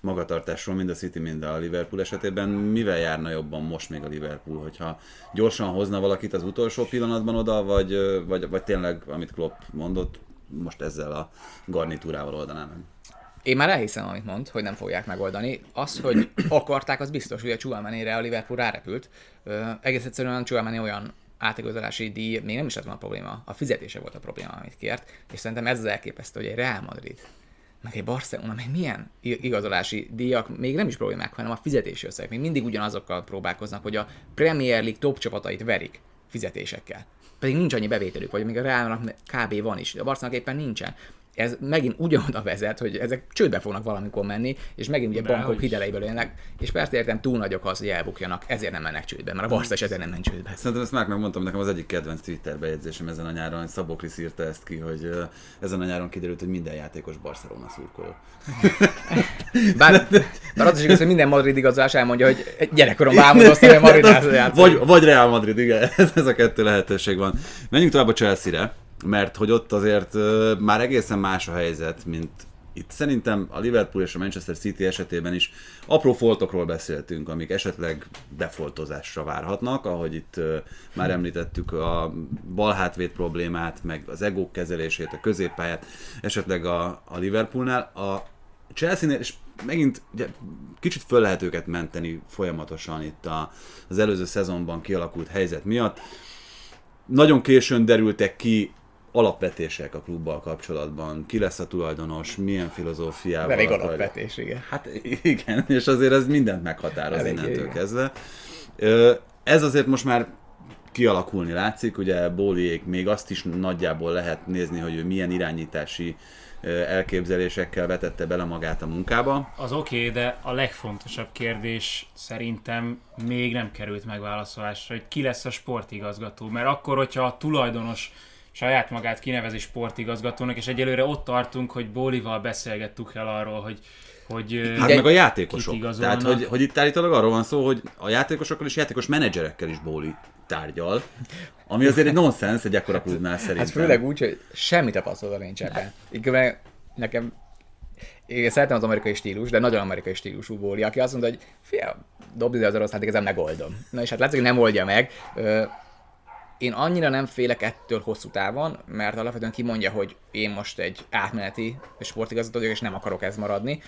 magatartásról, mind a City, mind a Liverpool esetében. Mivel járna jobban most még a Liverpool, hogyha gyorsan hozna valakit az utolsó pillanatban oda, vagy, vagy, vagy tényleg, amit Klopp mondott, most ezzel a garnitúrával oldaná meg? Én már elhiszem, amit mond, hogy nem fogják megoldani. Az, hogy akarták, az biztos, hogy a Chouamani-re a Liverpool rárepült. Ö, egész egyszerűen Chouamani olyan átigazolási díj még nem is lett volna a probléma, a fizetése volt a probléma, amit kért, és szerintem ez az elképesztő, hogy egy Real Madrid meg egy Barcelona, meg milyen igazolási díjak, még nem is problémák, hanem a fizetési összegek. Még mindig ugyanazokkal próbálkoznak, hogy a Premier League top csapatait verik fizetésekkel. Pedig nincs annyi bevételük, vagy még a Realnak kb. van is, de a Barcelona éppen nincsen. Ez megint ugyanoda vezet, hogy ezek csődbe fognak valamikor menni, és megint ugye bankok hideleiből élnek, és persze értem túl nagyok az, hogy elbukjanak, ezért nem mennek csődbe, mert a Barca is ezért nem ment csődbe. Szerintem ezt már megmondtam, nekem az egyik kedvenc Twitter bejegyzésem ezen a nyáron, hogy Szaboklis írta ezt ki, hogy ezen a nyáron kiderült, hogy minden játékos Barcelona szurkoló. [LAUGHS] Bár, bár az is igaz, hogy minden Madrid igazolás elmondja, hogy gyerekkorom álmodoztam, hogy Madrid. Vagy, vagy Real Madrid, igen, [LAUGHS] ez a kettő lehetőség van. Menjünk tovább a Chelsea-re, mert hogy ott azért már egészen más a helyzet, mint itt szerintem a Liverpool és a Manchester City esetében is apró foltokról beszéltünk, amik esetleg defoltozásra várhatnak, ahogy itt már említettük a bal hátvéd problémát, meg az egók kezelését, a középpályát, esetleg a, a Liverpoolnál. A Chelsea-nél, és megint ugye, kicsit föl lehet őket menteni folyamatosan itt a, az előző szezonban kialakult helyzet miatt. Nagyon későn derültek ki alapvetések a klubbal kapcsolatban. Ki lesz a tulajdonos, milyen filozófiával. Elég vagy- alapvetés, igen. Hát igen, és azért ez mindent meghatároz Elég, innentől igen. kezdve. Ez azért most már kialakulni látszik, ugye Bóliék még azt is nagyjából lehet nézni, hogy ő milyen irányítási elképzelésekkel vetette bele magát a munkába. Az oké, okay, de a legfontosabb kérdés szerintem még nem került megválaszolásra, hogy ki lesz a sportigazgató. Mert akkor, hogyha a tulajdonos saját magát kinevezi sportigazgatónak, és egyelőre ott tartunk, hogy Bólival beszélgettük el arról, hogy hogy Hát meg a játékosok. Tehát, hogy, hogy itt állítólag arról van szó, hogy a játékosokkal és játékos menedzserekkel is Bóli tárgyal, ami azért egy nonsens egy ekkora klubnál szerintem. Hát főleg úgy, hogy semmi tapasztalata nincs ebben. Igazából nekem én szeretem az amerikai stílus, de nagyon amerikai stílusú Bóli, aki azt mondta, hogy fia, dobd ide az oroszlát, ezen megoldom. Na és hát látszik, hogy nem oldja meg. Én annyira nem félek ettől hosszú távon, mert alapvetően kimondja, hogy én most egy átmeneti sportigazgató vagyok, és nem akarok ez maradni,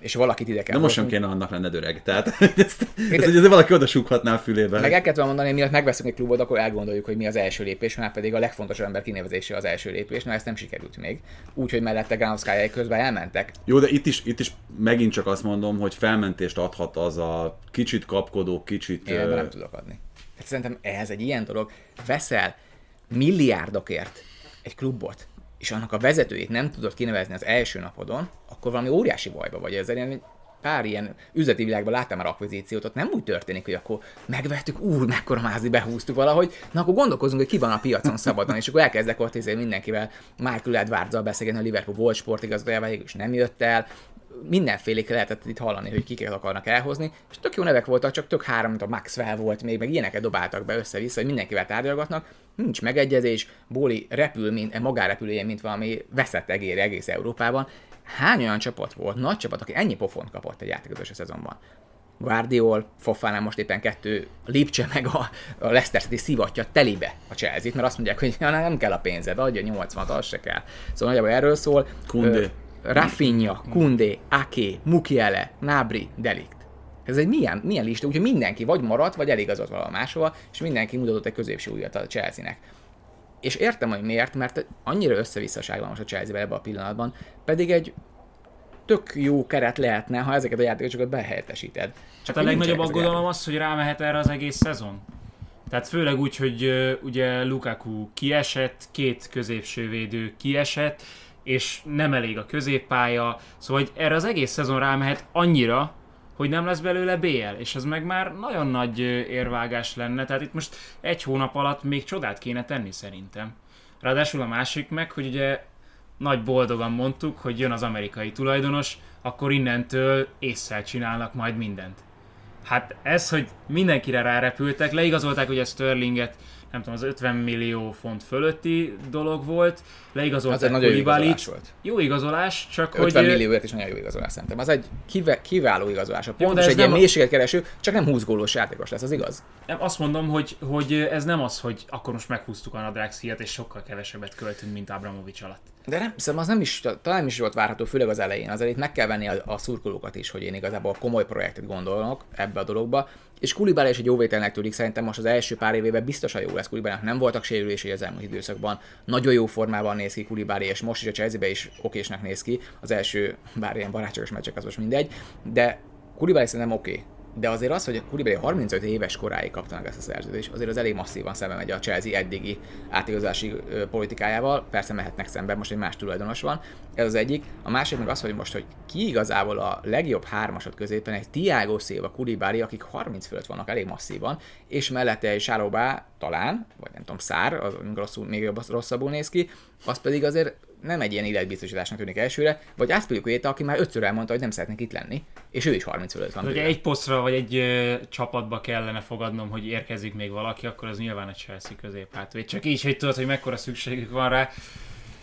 és valakit ide kell De most sem kéne annak lenned öreg. Tehát [LAUGHS] ezt, ezt, hogy azért valaki oda súghatná a fülébe. Meg el kellett mondani, hogy miatt megveszünk egy klubot, akkor elgondoljuk, hogy mi az első lépés, már pedig a legfontosabb ember kinevezése az első lépés, mert ez nem sikerült még. Úgyhogy mellette Gánszkájai közben elmentek. Jó, de itt is, itt is megint csak azt mondom, hogy felmentést adhat az a kicsit kapkodó, kicsit... Én ö, nem tudok adni. Hát szerintem ehhez egy ilyen dolog, veszel milliárdokért egy klubot, és annak a vezetőjét nem tudod kinevezni az első napodon, akkor valami óriási bajba vagy. Ezzel én pár ilyen üzleti világban láttam már akvizíciót, ott nem úgy történik, hogy akkor megvettük, úr, mekkora mázi, behúztuk valahogy, na akkor gondolkozunk, hogy ki van a piacon szabadon, és akkor elkezdek ott izé mindenkivel, Michael edwards beszélgetni, a Liverpool volt sportigazgatójával, és nem jött el, mindenfélék lehetett itt hallani, hogy kiket akarnak elhozni, és tök jó nevek voltak, csak tök három, mint a Maxwell volt még, meg ilyeneket dobáltak be össze-vissza, hogy mindenkivel tárgyalgatnak, nincs megegyezés, Bóli repül, mint, magárepülője, mint valami veszett egéri egész Európában. Hány olyan csapat volt, nagy csapat, aki ennyi pofont kapott egy játékos a szezonban? Guardiol, Fofánál most éppen kettő, Lipcse meg a, a Leicester City szivatja telibe a chelsea mert azt mondják, hogy ja, [LAUGHS] nem kell a pénzed, adja 80 az se kell. Szóval nagyjából erről szól. Koundé. Rafinha, Kunde, Ake, Mukiele, Nabri, Delikt. Ez egy milyen, milyen lista, úgyhogy mindenki vagy maradt, vagy eligazolt valahol máshova, és mindenki mutatott egy középső újat a Chelsea-nek. És értem, hogy miért, mert annyira összevisszaság van most a chelsea ebben a pillanatban, pedig egy tök jó keret lehetne, ha ezeket a játékosokat behelyettesíted. Csak hogy a legnagyobb aggodalom az, hogy rámehet erre az egész szezon. Tehát főleg úgy, hogy ugye Lukaku kiesett, két középső védő kiesett, és nem elég a középpálya, szóval hogy erre az egész szezon rámehet annyira, hogy nem lesz belőle BL, és ez meg már nagyon nagy érvágás lenne, tehát itt most egy hónap alatt még csodát kéne tenni szerintem. Ráadásul a másik meg, hogy ugye nagy boldogan mondtuk, hogy jön az amerikai tulajdonos, akkor innentől észszel csinálnak majd mindent. Hát ez, hogy mindenkire rárepültek, leigazolták ugye Sterlinget, nem tudom, az 50 millió font fölötti dolog volt, Az leigazolták egy nagyon jó Koulibalyt. igazolás volt. Jó igazolás, csak 50 hogy... millióért is nagyon jó igazolás szerintem. Az egy kive, kiváló igazolás. A de pontos ez egy ilyen a- mélységet kereső, csak nem 20 gólos játékos lesz, az igaz? Nem, azt mondom, hogy, hogy ez nem az, hogy akkor most meghúztuk a nadrág és sokkal kevesebbet költünk, mint Abramovics alatt. De nem, szerintem az nem is, talán nem is volt várható, főleg az elején. Azért itt meg kell venni a, a szurkolókat is, hogy én igazából komoly projektet gondolok ebbe a dologba, és Kulibáli is egy jó vételnek tűnik, szerintem most az első pár évében biztosan jó lesz Kulibálinak, nem voltak sérülései az elmúlt időszakban, nagyon jó formában néz ki Kulibáli, és most is a chelsea is okésnek néz ki, az első, bár ilyen barátságos meccsek az most mindegy, de Kulibáli szerintem oké. Okay de azért az, hogy a Kulibeli 35 éves koráig kapta meg ezt a szerződést, azért az elég masszívan szembe megy a Chelsea eddigi átigazási politikájával, persze mehetnek szembe, most egy más tulajdonos van, ez az egyik. A másik meg az, hogy most, hogy ki igazából a legjobb hármasod középen egy Tiago Silva, Kulibári, akik 30 fölött vannak elég masszívan, és mellette egy Sárobá talán, vagy nem tudom, Szár, az még rosszabbul néz ki, az pedig azért nem egy ilyen életbiztosításnak tűnik elsőre, vagy Aspilicueta, aki már ötször elmondta, hogy nem szeretnék itt lenni, és ő is 30 fölött van. Hogyha egy posztra vagy egy ö, csapatba kellene fogadnom, hogy érkezik még valaki, akkor az nyilván egy Chelsea középhátvéd. Csak így, hogy tudod, hogy mekkora szükségük van rá.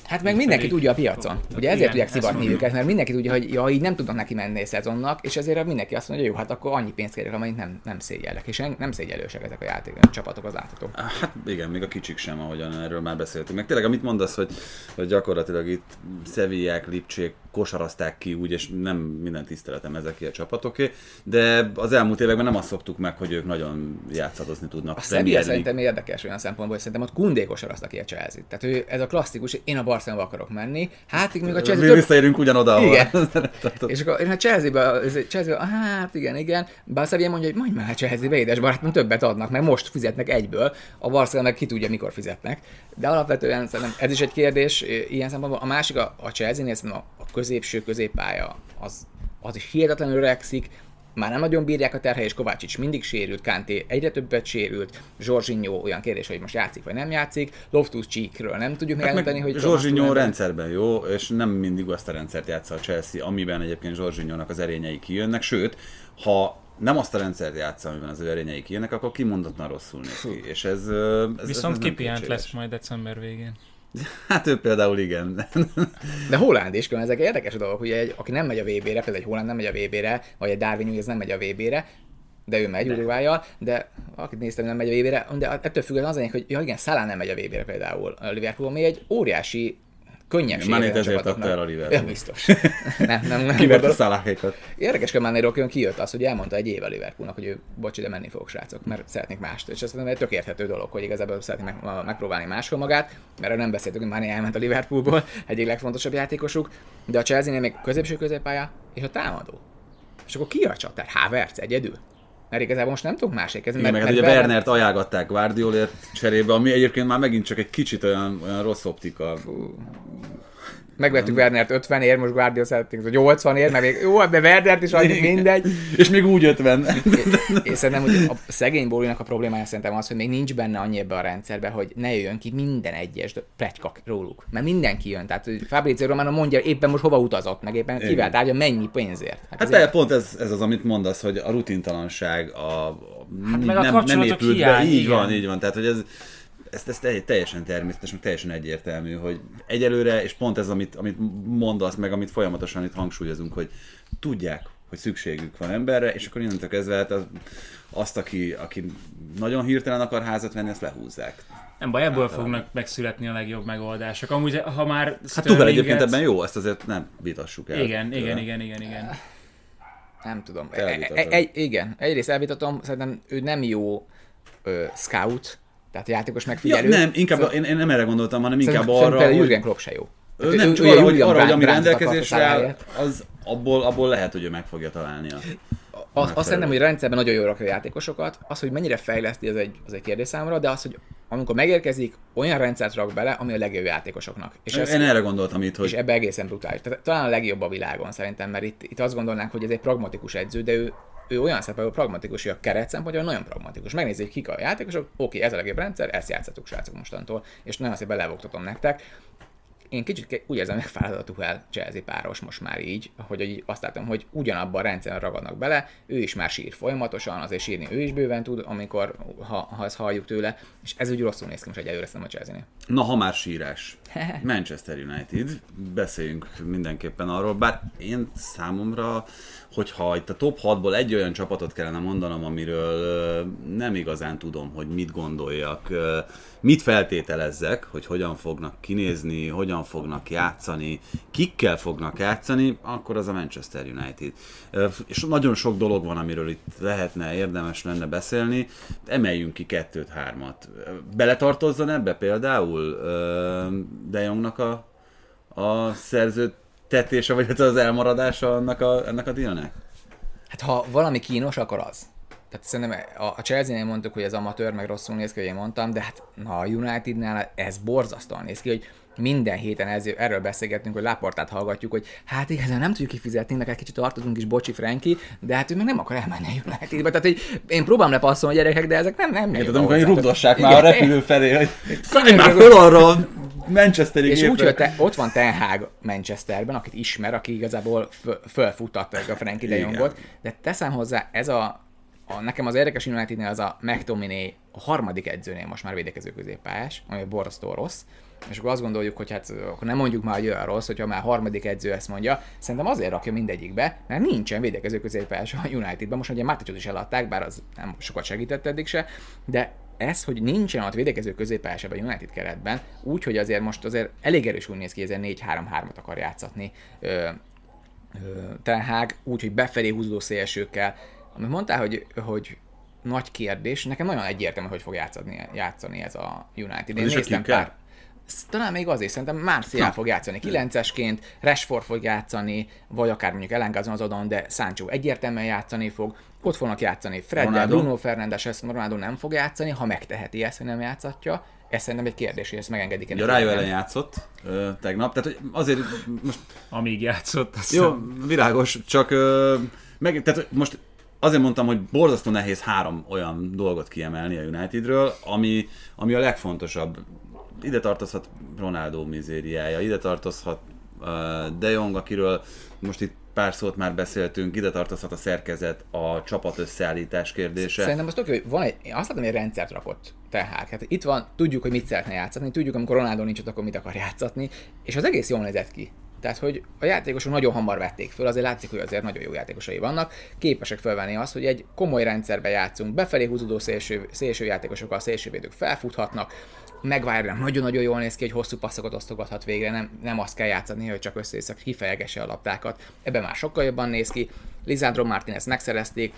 Hát meg mindenki pedig... tudja a piacon. Ugye ezért tudják szivatni őket, mert mindenki tudja, hogy ja, így nem tudnak neki menni egy szezonnak, és ezért mindenki azt mondja, hogy jó, hát akkor annyi pénzt kérek, amennyit nem, nem szégyellek. És nem szégyelősek ezek a játék, a csapatok, az láthatók. Hát igen, még a kicsik sem, ahogyan erről már beszéltünk. Meg tényleg, amit mondasz, hogy, hogy gyakorlatilag itt Szevillák, Lipcsék kosarazták ki úgy, és nem minden tiszteletem ezek a csapatoké, de az elmúlt években nem azt szoktuk meg, hogy ők nagyon játszadozni tudnak. A Sevilla szerintem érdekes olyan szempontból, hogy szerintem ott Kundé kosaraztak ki a Chelsea. Tehát ő, ez a klasszikus, én a Barcelona akarok menni, hát még a Chelsea... Mi visszaérünk ugyanoda, igen. [LAUGHS] és akkor én a Chelsea-be, Chelsea hát igen, igen, bár Sevilla mondja, hogy mondj már a Chelsea-be, édes barátom, többet adnak, meg most fizetnek egyből, a Barcelona meg ki tudja, mikor fizetnek. De alapvetően szerintem ez is egy kérdés ilyen szempontból. A másik a, a Chelsea-nél a, a középső középpálya az, az is hihetetlenül öregszik, már nem nagyon bírják a terhe, és Kovácsics mindig sérült, Kánté egyre többet sérült, Zsorzsinyó olyan kérdés, hogy most játszik vagy nem játszik, Loftus Csíkről nem tudjuk hát megmondani, hogy... Zsorzsinyó rendszerben jó, és nem mindig azt a rendszert játsza a Chelsea, amiben egyébként Zsorzsinyónak az erényei kijönnek, sőt, ha nem azt a rendszert játsza, amiben az erényei kijönnek, akkor kimondottan rosszul néz ki. És ez, ez Viszont ez kipihent lesz majd december végén. [LAUGHS] Hát ő például igen. De Holland is, ezek érdekes dolgok, ugye egy, aki nem megy a VB-re, például egy Holland nem megy a VB-re, vagy egy Darwin ez nem megy a VB-re, de ő megy Uruguayjal, de akit néztem, nem megy a VB-re, de ettől függően az hogy ja igen, Szalá nem megy a VB-re például a Liverpool, ami egy óriási könnyebb Manét ezért adta el a Liverpool. Ja, biztos. [LAUGHS] nem, nem, nem. Kiverte Szaláhékat. Érdekes, hogy Manéról külön kijött az, hogy elmondta egy éve Liverpoolnak, hogy ő, bocs, de menni fogok srácok, mert szeretnék mást. És ez egy tök érthető dolog, hogy igazából szeretnék meg, megpróbálni máshol magát, mert nem beszéltünk, hogy Mané elment a Liverpoolból, [LAUGHS] egyik legfontosabb játékosuk, de a Chelsea-nél még középső középpálya és a támadó. És akkor ki a csatár? Havertz egyedül? Mert igazából most nem tudok másik kezdeni. Igen, mert, mert ugye Wernert ajánlották Guardiolért cserébe, ami egyébként már megint csak egy kicsit olyan, olyan rossz optika. Fú. Megvettük Wernert 50 ér, most Guardia szeretnénk, hogy 80 ér, mert még jó, de Wernert is annyi mindegy. És még úgy 50. Én szerintem, hogy a szegény Bólinak a problémája szerintem az, hogy még nincs benne annyi ebbe a rendszerbe, hogy ne jöjjön ki minden egyes pletyka róluk. Mert mindenki jön. Tehát Fabrizio Romano mondja, éppen most hova utazott, meg éppen kivel tárgya, mennyi pénzért. Hát, hát ezért... pont ez, ez, az, amit mondasz, hogy a rutintalanság, a, hát meg a nem, nem épült hiány, be. Így igen. van, így van. Tehát, hogy ez, ez, ez teljesen természetes, meg teljesen egyértelmű, hogy egyelőre, és pont ez, amit, amit mondasz, meg amit folyamatosan itt hangsúlyozunk, hogy tudják, hogy szükségük van emberre, és akkor innentől kezdve hát az, azt, aki, aki nagyon hirtelen akar házat venni, azt lehúzzák. Nem baj, ebből Általán. fognak megszületni a legjobb megoldások. Amúgy, ha már... Hát Tuchel egyébként ebben jó, ezt azért nem vitassuk el. Igen, igen, igen, igen, igen. Nem tudom. E, e, egy, igen, egyrészt elvitatom, szerintem ő nem jó ö, scout, tehát játékos megfigyelő. Ja, nem, inkább szóval, én, én, nem erre gondoltam, hanem inkább szerintem, arra, hogy... Jürgen Klopp se jó. Tehát nem, ő, csak ő arra, hogy, arra, hogy ami rendelkezésre áll, az abból, abból lehet, hogy ő meg fogja találni a az, azt szerintem, hogy rendszerben nagyon jól rakja a játékosokat, az, hogy mennyire fejleszti, az egy, az egy kérdés számomra, de az, hogy amikor megérkezik, olyan rendszert rak bele, ami a legjobb játékosoknak. És Én ez, erre gondoltam itt, hogy... És ebbe egészen brutális. Tehát, talán a legjobb a világon szerintem, mert itt, itt azt gondolnánk, hogy ez egy pragmatikus edző, de ő ő olyan szempontból pragmatikus, hogy a keret szempontból nagyon pragmatikus. Megnézzük, kik a játékosok, oké, ez a legjobb rendszer, ezt játszatok srácok mostantól, és nagyon szépen levogtatom nektek én kicsit úgy érzem, megfárad a Tuchel Chelsea páros most már így, hogy azt látom, hogy ugyanabban a rendszerben ragadnak bele, ő is már sír folyamatosan, azért sírni ő is bőven tud, amikor, ha, ha ezt halljuk tőle, és ez úgy rosszul néz ki most egyelőre a Chelsea-nél. Na, ha már sírás. [LAUGHS] Manchester United, beszéljünk mindenképpen arról, bár én számomra hogyha itt a top 6-ból egy olyan csapatot kellene mondanom, amiről nem igazán tudom, hogy mit gondoljak, mit feltételezzek, hogy hogyan fognak kinézni, hogyan fognak játszani, kikkel fognak játszani, akkor az a Manchester United. És nagyon sok dolog van, amiről itt lehetne, érdemes lenne beszélni. Emeljünk ki kettőt, hármat. Beletartozzon ebbe például De Jongnak a, a szerződtetése, vagy hát az elmaradása ennek a, ennek a dealnek? Hát ha valami kínos, akkor az. Tehát szerintem a, a Chelsea-nél mondtuk, hogy ez amatőr, meg rosszul néz ki, hogy én mondtam, de hát na, a Unitednál ez borzasztóan néz ki, hogy minden héten ez, erről beszélgetünk, hogy Laportát hallgatjuk, hogy hát igazán nem tudjuk kifizetni, meg egy kicsit tartozunk is, bocsi Franki, de hát ő meg nem akar elmenni a Unitedbe. Tehát hogy én próbálom lepasszolni a gyerekek, de ezek nem, nem Érted, amikor rugdossák már a repülő felé, hogy szállj már föl arra Manchesteri És úgy, hogy te, ott van Ten Hag Manchesterben, akit ismer, aki igazából föl- fölfuttatta a Frankie de. Jongot, de teszem hozzá, ez a, a nekem az érdekes Unitednél az a McTominay a harmadik edzőnél most már védekező középpályás, ami borzasztó rossz, és akkor azt gondoljuk, hogy hát akkor nem mondjuk már, hogy olyan rossz, hogyha már harmadik edző ezt mondja. Szerintem azért rakja mindegyikbe, mert nincsen védekező középpályás a Unitedben. Most ugye Máticsot is eladták, bár az nem sokat segített eddig se, de ez, hogy nincsen ott védekező középpályás ebben a United keretben, úgy, hogy azért most azért elég erős úgy néz ki, ezért 4-3-3-at akar játszatni ö, ö, Ten Hag, úgy, hogy befelé húzódó szélsőkkel. Amit mondtál, hogy, hogy nagy kérdés, nekem nagyon egyértelmű, hogy fog játszani, játszani ez a United. Én néztem pár, talán még azért, szerintem Martial fog játszani 9-esként, Rashford fog játszani, vagy akár mondjuk elengázon az adon, de Sancho egyértelműen játszani fog, ott fognak játszani Fred, Ronaldo? Bruno Fernandes, ezt Ronaldo nem fog játszani, ha megteheti ezt, hogy nem játszatja. Ez szerintem egy kérdés, hogy ezt megengedik. Ugye a Rájó ellen játszott ö, tegnap, tehát hogy azért most Amíg játszott, azt jó, világos, csak ö, meg, tehát most azért mondtam, hogy borzasztó nehéz három olyan dolgot kiemelni a Unitedről, ami, ami a legfontosabb. Ide tartozhat Ronaldo mizériája, ide tartozhat uh, De Jong, akiről most itt pár szót már beszéltünk, ide tartozhat a szerkezet, a csapat összeállítás kérdése. Szerintem az tök jó, hogy van egy, azt látom, hogy egy rendszert rakott tehát. Hát itt van, tudjuk, hogy mit szeretne játszani, tudjuk, amikor Ronaldo nincs ott, akkor mit akar játszatni, és az egész jól nézett ki. Tehát, hogy a játékosok nagyon hamar vették föl, azért látszik, hogy azért nagyon jó játékosai vannak, képesek felvenni azt, hogy egy komoly rendszerbe játszunk, befelé húzódó szélső, szélső játékosokkal a szélsővédők felfuthatnak, Maguire nagyon-nagyon jól néz ki, hogy hosszú passzokat osztogathat végre, nem, nem azt kell játszani, hogy csak össze kifejegesse a labdákat. Ebben már sokkal jobban néz ki. Lisandro Martinez megszerezték,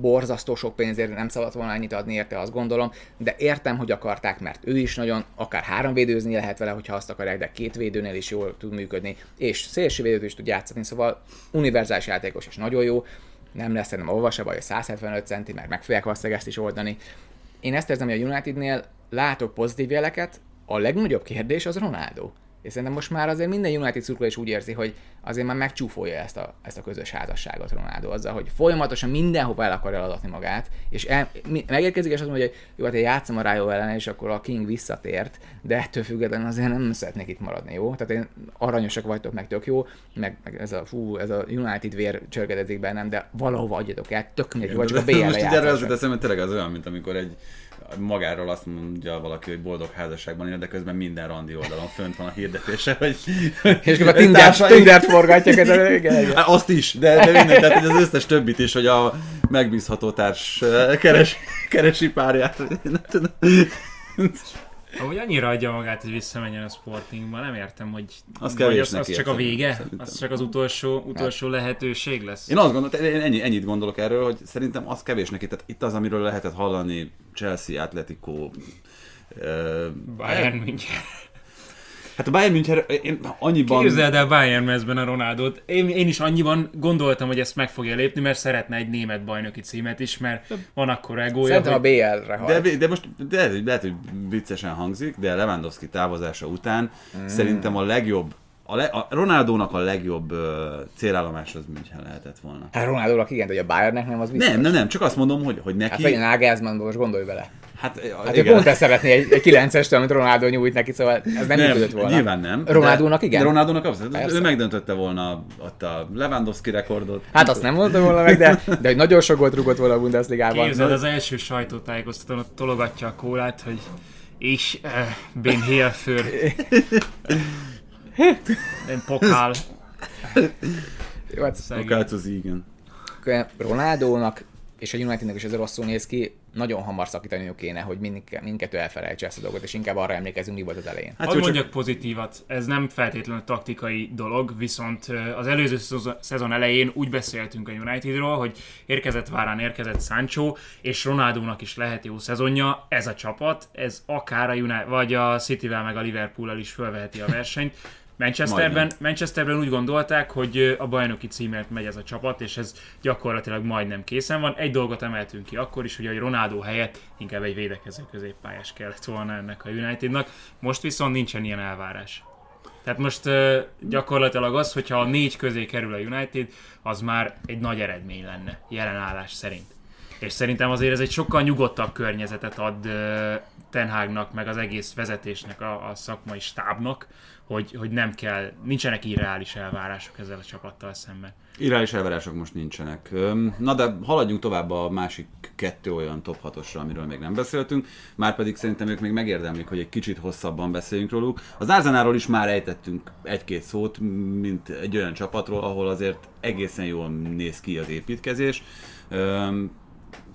borzasztó sok pénzért nem szabad volna ennyit adni érte, azt gondolom, de értem, hogy akarták, mert ő is nagyon, akár három védőzni lehet vele, hogyha azt akarják, de két védőnél is jól tud működni, és szélső védőt is tud játszani, szóval univerzális játékos és nagyon jó, nem lesz szerintem a se baj, hogy 175 centi, mert meg fogják valószínűleg ezt is oldani. Én ezt érzem, hogy a Unitednél látok pozitív jeleket, a legnagyobb kérdés az Ronaldo. És szerintem most már azért minden United szurkoló is úgy érzi, hogy azért már megcsúfolja ezt a, ezt a közös házasságot Ronaldo azzal, hogy folyamatosan mindenhova el akarja adatni magát, és el, mi, megérkezik, és azt mondja, hogy jó, hát én játszom a Rayo ellen, és akkor a King visszatért, de ettől függetlenül azért nem szeretnék itt maradni, jó? Tehát én aranyosak vagytok, meg tök jó, meg, meg ez a, fú, ez a United vér csörgedezik bennem, de valahova adjatok el, tök mindegy, vagy csak a BL-re Most így erre az teszem, hogy tényleg az olyan, mint amikor egy magáról azt mondja valaki, hogy boldog házasságban él, de közben minden randi oldalon fönt van a hirdetése, hogy És akkor a Tinder, Tindert forgatják, ez igen, igen. Azt is, de, de minden, tehát hogy az összes többit is, hogy a megbízható társ eh, keres, keresi párját. Ahogy annyira adja magát, hogy visszamenjen a Sportingba, nem értem, hogy Az vagy az, az csak a vége, Szerintem. az csak az utolsó, utolsó lehetőség lesz. Én azt gondolom, én ennyi, ennyit gondolok erről, hogy szerintem az kevés neki. Tehát itt az, amiről lehetett hallani Chelsea, Atletico, Bayern München. Hát a Bayern München, én annyiban... Képzeld el Bayern mezben a Ronaldot. Én, én is annyiban gondoltam, hogy ezt meg fogja lépni, mert szeretne egy német bajnoki címet is, mert van akkor egója, Szerintem a hogy BL-re hal. De, de most de lehet, hogy- lehet, hogy viccesen hangzik, de Lewandowski távozása után mm. szerintem a legjobb, a, le, a Ronaldónak a legjobb uh, célállomás az München lehetett volna. Hát Ronaldo-nak igen, de hogy a Bayernnek nem, az biztos. Nem, nem, nem, csak azt mondom, hogy, hogy neki... Hát legyen Nagelsmann, most gondolj bele. Hát, Hát ő pont ezt szeretné egy, egy 9-est, amit Ronaldo nyújt neki, szóval ez nem, működött volna. Nyilván nem. Ronaldónak igen? Ronaldónak abszolút. Persze. Ő megdöntötte volna ott a Lewandowski rekordot. Hát azt nem mondta volna meg, de, de hogy nagyon sok gólt rugott volna a Bundesligában. képzeld, az első sajtótájékoztatón ott tologatja a kólát, hogy és uh, bin hier für den Pokal. Hát. Akár az igen. Ronaldónak és a Unitednek is ez rosszul néz ki, nagyon hamar szakítaniuk kéne, hogy mindkettő, mindkettő elfelejtse ezt a dolgot, és inkább arra emlékezünk, mi volt az elején. Hát Hadd mondjak csak... pozitívat, ez nem feltétlenül taktikai dolog, viszont az előző szezon elején úgy beszéltünk a Unitedról, hogy érkezett Várán, érkezett Sancho, és Ronaldónak is lehet jó szezonja, ez a csapat, ez akár a United, vagy a Cityvel meg a Liverpool-al is fölveheti a versenyt. Manchesterben, Manchesterben úgy gondolták, hogy a bajnoki címért megy ez a csapat, és ez gyakorlatilag majdnem készen van. Egy dolgot emeltünk ki akkor is, hogy a Ronaldo helyett inkább egy védekező középpályás kellett volna ennek a Unitednak. Most viszont nincsen ilyen elvárás. Tehát most uh, gyakorlatilag az, hogyha a négy közé kerül a United, az már egy nagy eredmény lenne, jelenállás szerint. És szerintem azért ez egy sokkal nyugodtabb környezetet ad uh, Tenhágnak, meg az egész vezetésnek, a, a szakmai stábnak, hogy, hogy nem kell, nincsenek irreális elvárások ezzel a csapattal szemben. Irreális elvárások most nincsenek. Na de haladjunk tovább a másik kettő olyan top 6 amiről még nem beszéltünk, már pedig szerintem ők még megérdemlik, hogy egy kicsit hosszabban beszéljünk róluk. Az Arzenáról is már ejtettünk egy-két szót, mint egy olyan csapatról, ahol azért egészen jól néz ki az építkezés.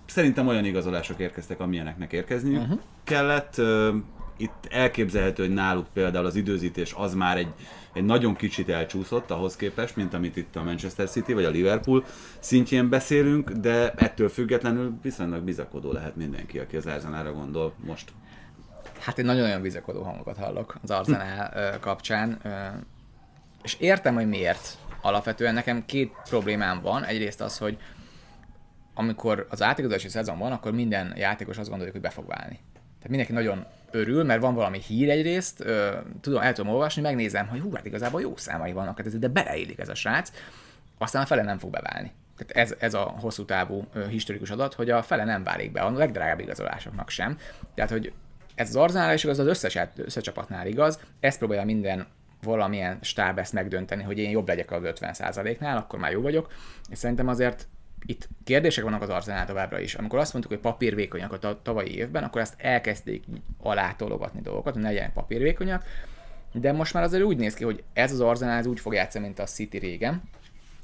Szerintem olyan igazolások érkeztek, amilyeneknek érkezni uh-huh. kellett itt elképzelhető, hogy náluk például az időzítés az már egy, egy nagyon kicsit elcsúszott ahhoz képest, mint amit itt a Manchester City vagy a Liverpool szintjén beszélünk, de ettől függetlenül viszonylag bizakodó lehet mindenki, aki az Arsenára gondol most. Hát én nagyon-nagyon bizakodó hangokat hallok az Arsenal kapcsán, és értem, hogy miért. Alapvetően nekem két problémám van. Egyrészt az, hogy amikor az átigazolási szezon van, akkor minden játékos azt gondolja, hogy be fog válni. Tehát mindenki nagyon örül, mert van valami hír egyrészt, ö, tudom, el tudom olvasni, megnézem, hogy hú, hát igazából jó számai vannak, hát ez, de beleillik ez a srác, aztán a fele nem fog beválni. Tehát ez, ez a hosszú távú ö, historikus adat, hogy a fele nem válik be, a legdrágább igazolásoknak sem. Tehát, hogy ez az Arzenál is igaz, az összes, összes csapatnál igaz, ezt próbálja minden valamilyen stáb ezt megdönteni, hogy én jobb legyek az 50%-nál, akkor már jó vagyok, és szerintem azért itt kérdések vannak az Arzenál továbbra is. Amikor azt mondtuk, hogy papírvékonyak a tavalyi évben, akkor ezt elkezdték alátologatni dolgokat, hogy ne legyenek papírvékonyak, de most már azért úgy néz ki, hogy ez az Arzenál úgy fog játszani, mint a City régen,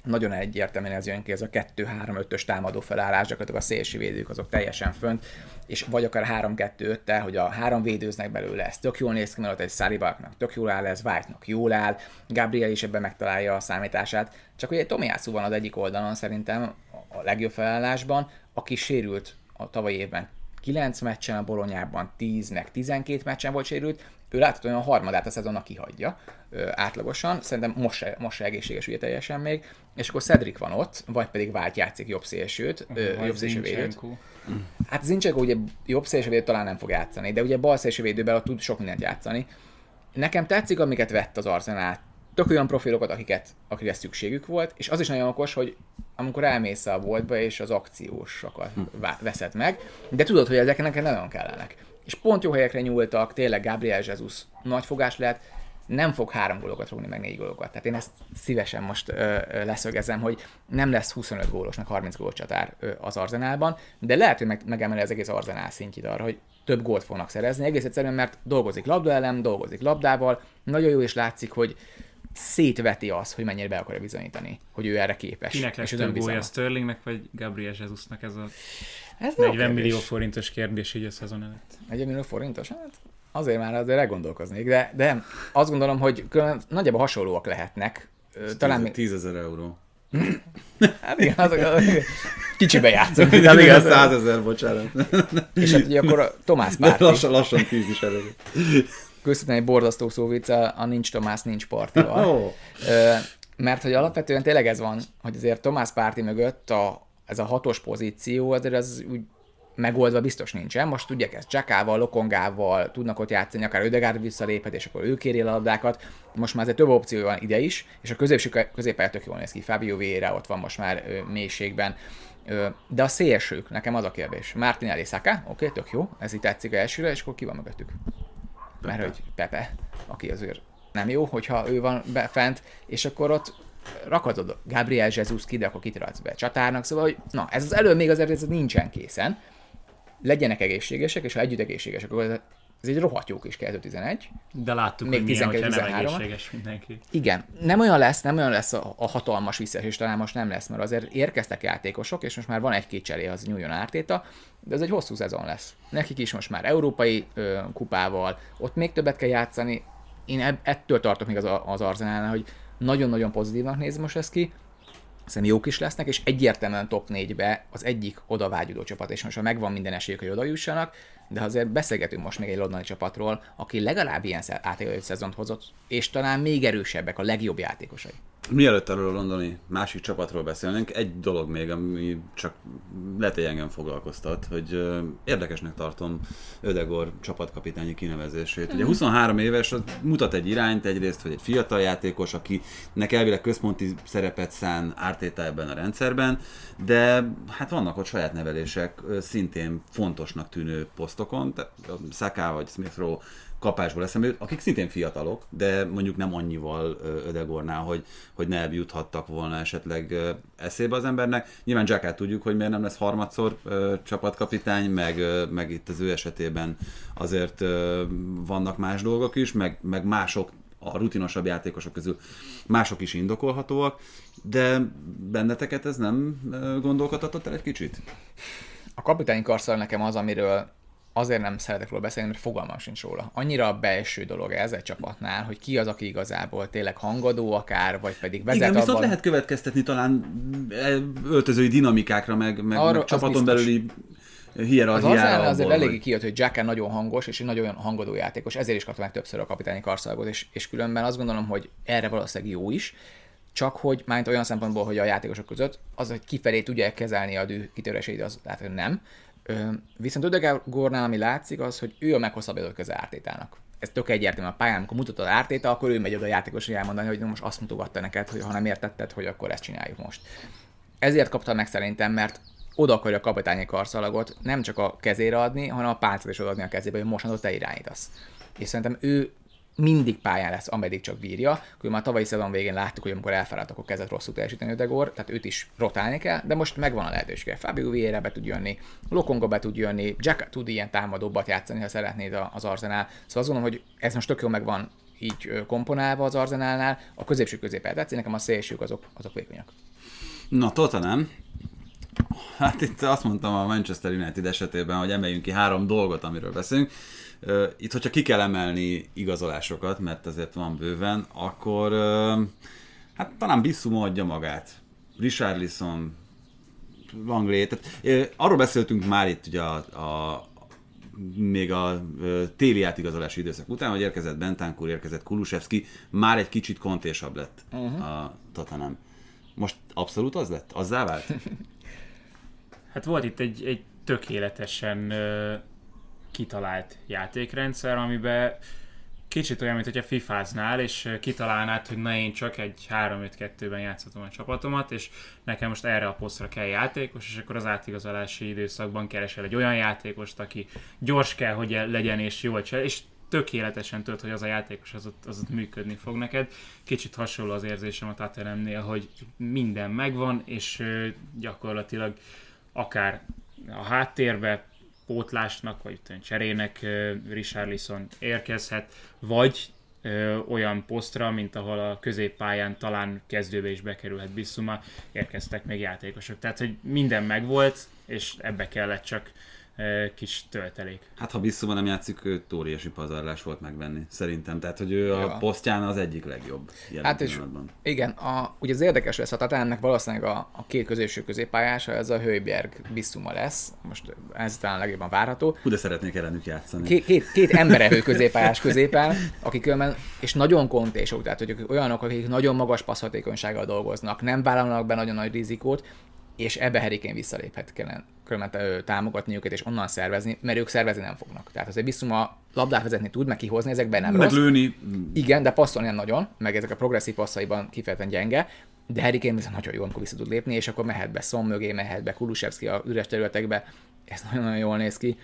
nagyon egyértelműen ez jön ki, ez a 2-3-5-ös támadó felállás, gyakorlatilag a szélső védők azok teljesen fönt, és vagy akár 3-2-5-tel, hogy a három védőznek belőle, ez tök jól néz ki, mert ott egy Saribaknak tök jól áll, ez White-nak jól áll, Gabriel is ebben megtalálja a számítását, csak ugye Tomiászú van az egyik oldalon szerintem a legjobb felállásban, aki sérült a tavalyi évben 9 meccsen, a Bolonyában 10, meg 12 meccsen volt sérült, ő láthatóan a harmadát a szezonnak kihagyja ö, átlagosan, szerintem most se, most se egészséges ugye teljesen még, és akkor Cedric van ott, vagy pedig vált játszik jobb szélsőt, ö, jobb szélsővédőt. Hát Zincsenko ugye jobb szélsővédőt talán nem fog játszani, de ugye bal szélsővédőben tud sok mindent játszani. Nekem tetszik, amiket vett az Arsenal, tök olyan profilokat, akiket, akikre szükségük volt, és az is nagyon okos, hogy amikor elmész a boltba, és az akciósokat hm. veszed meg, de tudod, hogy ezek neked nagyon kellenek. És pont jó helyekre nyúltak, tényleg Gabriel Jesus nagy fogás lehet, nem fog három gólokat rúgni, meg négy gólokat. Tehát én ezt szívesen most ö, ö, leszögezem, hogy nem lesz 25 gólos, meg 30 gólos csatár ö, az Arzenálban, de lehet, hogy meg, megemeli az egész Arzenál szintjét arra, hogy több gólt fognak szerezni, egész egyszerűen, mert dolgozik labda ellen, dolgozik labdával, nagyon jó is látszik, hogy szétveti az, hogy mennyire be akarja bizonyítani, hogy ő erre képes. Kinek lesz több gólya Sterlingnek, vagy Gabriel Jesusnak ez a ez 40 millió forintos kérdés így a szezon előtt? 40 millió forintos? Hát azért már azért elgondolkoznék, de, de azt gondolom, hogy nagyjából hasonlóak lehetnek. Ez Talán 10, 10 ezer euró. [LAUGHS] hát igen, azok, azok kicsibe játszunk. Ez igaz, 100 ezer, bocsánat. És hát ugye akkor a Tomás Párti. Lassan, lassan 10 is elég közvetlenül egy borzasztó szó vicc, a, nincs Tomás, nincs partival. [LAUGHS] Oh. Mert hogy alapvetően tényleg ez van, hogy azért Tomás párti mögött a, ez a hatos pozíció, azért az úgy megoldva biztos nincsen. Most tudják ezt Csekával, Lokongával, tudnak ott játszani, akár Ödegárd visszaléphet, és akkor ő kéri a labdákat. Most már azért több opció van ide is, és a középső középpálya tök jól néz ki. Fábio Vieira ott van most már ö, mélységben. Ö, de a szélsők, nekem az a kérdés. Martinelli Saka, oké, okay, tök jó, ez itt tetszik elsőre, és akkor ki van mögöttük? Pepe. mert hogy Pepe, aki azért nem jó, hogyha ő van fent, és akkor ott rakatod Gabriel Jesus ki, de akkor kit be csatárnak, szóval, hogy na, ez az elő még azért ez nincsen készen, legyenek egészségesek, és ha együtt egészségesek, akkor ez egy rohadt jó kis 2011. De láttuk, Még hogy milyen, hogyha nem 12-13-at. egészséges mindenki. Igen, nem olyan lesz, nem olyan lesz a, a hatalmas visszaesés, talán most nem lesz, mert azért érkeztek játékosok, és most már van egy-két cseré, az nyúljon ártéta, de ez egy hosszú szezon lesz. Nekik is most már európai ö, kupával, ott még többet kell játszani. Én ettől tartok még az, az Arzenálnál, hogy nagyon-nagyon pozitívnak néz most ez ki, Szerintem jók is lesznek, és egyértelműen top 4-be az egyik oda vágyudó csapat, és most már megvan minden esélyük, hogy oda jussanak, de azért beszélgetünk most még egy londoni csapatról, aki legalább ilyen átélő szezont hozott, és talán még erősebbek a legjobb játékosai. Mielőtt erről a londoni másik csapatról beszélnénk, egy dolog még, ami csak lehet, hogy engem foglalkoztat, hogy érdekesnek tartom Ödegor csapatkapitányi kinevezését. Ugye 23 éves, az mutat egy irányt, egyrészt, hogy egy fiatal játékos, akinek elvileg központi szerepet szán Ártéta ebben a rendszerben, de hát vannak ott saját nevelések, szintén fontosnak tűnő posztokon, Saka vagy Smith Rowe kapásból eszembe jut, akik szintén fiatalok, de mondjuk nem annyival Ödegornál, hogy, hogy ne juthattak volna esetleg eszébe az embernek. Nyilván Jackát tudjuk, hogy miért nem lesz harmadszor csapatkapitány, meg, meg itt az ő esetében azért vannak más dolgok is, meg, meg mások a rutinosabb játékosok közül mások is indokolhatóak, de benneteket ez nem gondolkodhatott el egy kicsit? A kapitányi karszal nekem az, amiről azért nem szeretek róla beszélni, mert fogalmam sincs róla. Annyira a belső dolog ez egy csapatnál, hogy ki az, aki igazából tényleg hangadó akár, vagy pedig vezet Igen, viszont abban. lehet következtetni talán e, öltözői dinamikákra, meg, meg, Arra- meg az csapaton belüli Az hierarchiára. Arsenal azért abból, eléggé kijött, hogy Jack nagyon hangos, és egy nagyon hangodó játékos, ezért is kapta meg többször a kapitányi karszalagot, és, és különben azt gondolom, hogy erre valószínűleg jó is, csak hogy már olyan szempontból, hogy a játékosok között, az, hogy kifelé tudja kezelni a dű kitöréseit, az lehet, hogy nem. Viszont Ödegornál, ami látszik, az, hogy ő a meghosszabbított köze Ártétának. Ez tök egyértelmű a pályán, amikor mutatod a Ártéta, akkor ő megy oda a játékos, hogy elmondani, hogy most azt mutogatta neked, hogy ha nem értetted, hogy akkor ezt csináljuk most. Ezért kapta meg szerintem, mert oda akarja a kapitányi karszalagot nem csak a kezére adni, hanem a pálcát is odaadni a kezébe, hogy mostantól te irányítasz. És szerintem ő mindig pályán lesz, ameddig csak bírja. Akkor már tavalyi szezon végén láttuk, hogy amikor elfáradt, akkor kezdett rosszul teljesíteni Ödegor, tehát őt is rotálni kell, de most megvan a lehetősége. Fabio Vieira be tud jönni, Lokonga be tud jönni, Jack tud ilyen támadóbbat játszani, ha szeretnéd az Arzenál. Szóval azt gondolom, hogy ez most tök jól megvan így komponálva az Arzenálnál, a középső középen tetszik, nekem a szélsők azok, azok vékonyak. Na, Tottenham. Hát itt azt mondtam a Manchester United esetében, hogy emeljünk ki három dolgot, amiről beszélünk. Itt, hogyha ki kell emelni igazolásokat, mert azért van bőven, akkor hát talán Bissuma adja magát. Richarlison, Langley, tehát arról beszéltünk már itt ugye a, a még a téli átigazolási időszak után, hogy érkezett Bentancur, érkezett Kulusevski, már egy kicsit kontésabb lett uh-huh. a Tottenham. Most abszolút az lett? Azzá vált? [LAUGHS] Hát volt itt egy, egy tökéletesen kitalált játékrendszer, amiben kicsit olyan, mint hogyha fifáznál, és kitalálnád, hogy na én csak egy 3-5-2-ben játszhatom a csapatomat, és nekem most erre a posztra kell játékos, és akkor az átigazolási időszakban keresel egy olyan játékost, aki gyors kell, hogy legyen, és jól csinál, és tökéletesen tudod, hogy az a játékos az ott, az ott működni fog neked. Kicsit hasonló az érzésem a Tottenhamnél, hogy minden megvan, és gyakorlatilag akár a háttérbe pótlásnak, vagy tudom, cserének Richarlison érkezhet, vagy ö, olyan posztra, mint ahol a középpályán talán kezdőbe is bekerülhet Bissuma, érkeztek még játékosok. Tehát, hogy minden megvolt, és ebbe kellett csak kis töltelék. Hát ha Bissuma nem játszik, őt óriási pazarlás volt megvenni, szerintem. Tehát, hogy ő a Ja. posztján az egyik legjobb jelen Hát és igen, a, ugye az érdekes lesz, a Tatánnak valószínűleg a, a két középső középpályása, ez a Hőberg Bissuma lesz, most ez talán legjobban várható. Hú, de szeretnék ellenük játszani. Két, két, két emberevő középpályás középen, akik különben, és nagyon kontésok, tehát hogy olyanok, akik nagyon magas passzhatékonysággal dolgoznak, nem vállalnak be nagyon nagy rizikót, és ebbe Herikén visszaléphet kellene különben támogatni őket, és onnan szervezni, mert ők szervezni nem fognak. Tehát azért Bissuma labdát vezetni tud, meg kihozni, ezekben nem Meg lőni, Igen, de passzolni nem nagyon, meg ezek a progresszív passzaiban kifejezetten gyenge, de Harry Kane viszont nagyon jó, amikor vissza tud lépni, és akkor mehet be Son mögé, mehet be Kulusevski a üres területekbe, ez nagyon-nagyon jól néz ki.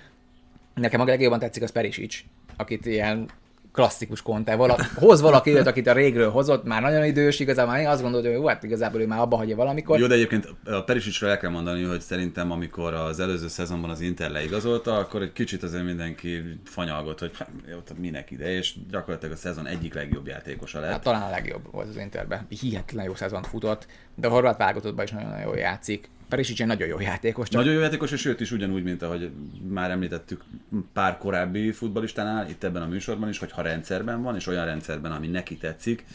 Nekem a legjobban tetszik az Perisic, akit ilyen klasszikus Conte. Vala, hoz valaki őt, akit a régről hozott, már nagyon idős, igazából már én azt gondolom, hogy jó, hát igazából ő már abba hagyja valamikor. Jó, de egyébként a Perisicsről el kell mondani, hogy szerintem amikor az előző szezonban az Inter leigazolta, akkor egy kicsit azért mindenki fanyalgott, hogy hát, jó, minek ide, és gyakorlatilag a szezon egyik legjobb játékosa lett. Hát talán a legjobb volt az Interben. Hihetetlen jó szezont futott, de a horvát válogatottban is nagyon jól játszik. Perisic egy nagyon jó játékos. Csak... Nagyon jó játékos, és őt is ugyanúgy, mint ahogy már említettük pár korábbi futbalistánál, itt ebben a műsorban is, hogy ha rendszerben van, és olyan rendszerben, ami neki tetszik,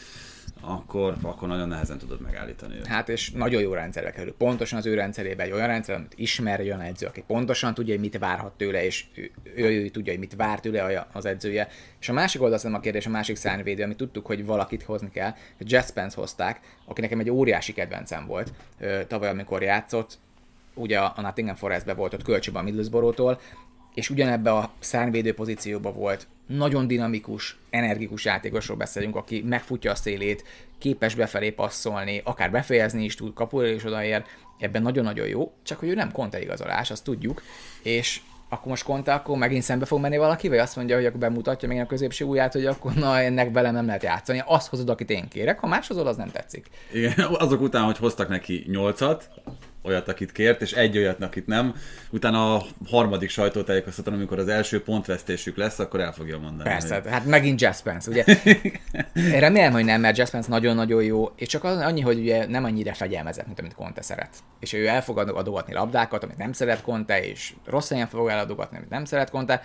akkor, akkor nagyon nehezen tudod megállítani őt. Hát és nagyon jó rendszerbe kerül. Pontosan az ő rendszerében egy olyan rendszer, amit ismer egy olyan edző, aki pontosan tudja, hogy mit várhat tőle, és ő, ő, ő tudja, hogy mit vár tőle az edzője. És a másik oldal a kérdés, a másik szárnyvédő, amit tudtuk, hogy valakit hozni kell. Jazz Spence hozták, aki nekem egy óriási kedvencem volt tavaly, amikor játszott, ugye a Nottingham Forestbe volt ott kölcsönben a Middlesbrough-tól, és ugyanebbe a szárnyvédő pozícióba volt nagyon dinamikus, energikus játékosról beszélünk, aki megfutja a szélét, képes befelé passzolni, akár befejezni is tud, kapura is odaér, ebben nagyon-nagyon jó, csak hogy ő nem konta igazolás, azt tudjuk, és akkor most konta, akkor megint szembe fog menni valaki, vagy azt mondja, hogy akkor bemutatja még a középső ujját, hogy akkor na ennek velem nem lehet játszani. Azt hozod, akit én kérek, ha más hozod, az nem tetszik. Igen, azok után, hogy hoztak neki nyolcat, olyat, akit kért, és egy olyat, akit nem. Utána a harmadik sajtótájékoztatón, amikor az első pontvesztésük lesz, akkor el fogja mondani. Persze, hogy... hát megint Jazz ugye? [LAUGHS] Én remélem, hogy nem, mert Jazz nagyon-nagyon jó, és csak az, annyi, hogy ugye nem annyira fegyelmezett, mint amit Conte szeret. És ő el fog adogatni labdákat, amit nem szeret Conte, és rossz helyen fog eladogatni, amit nem szeret Conte.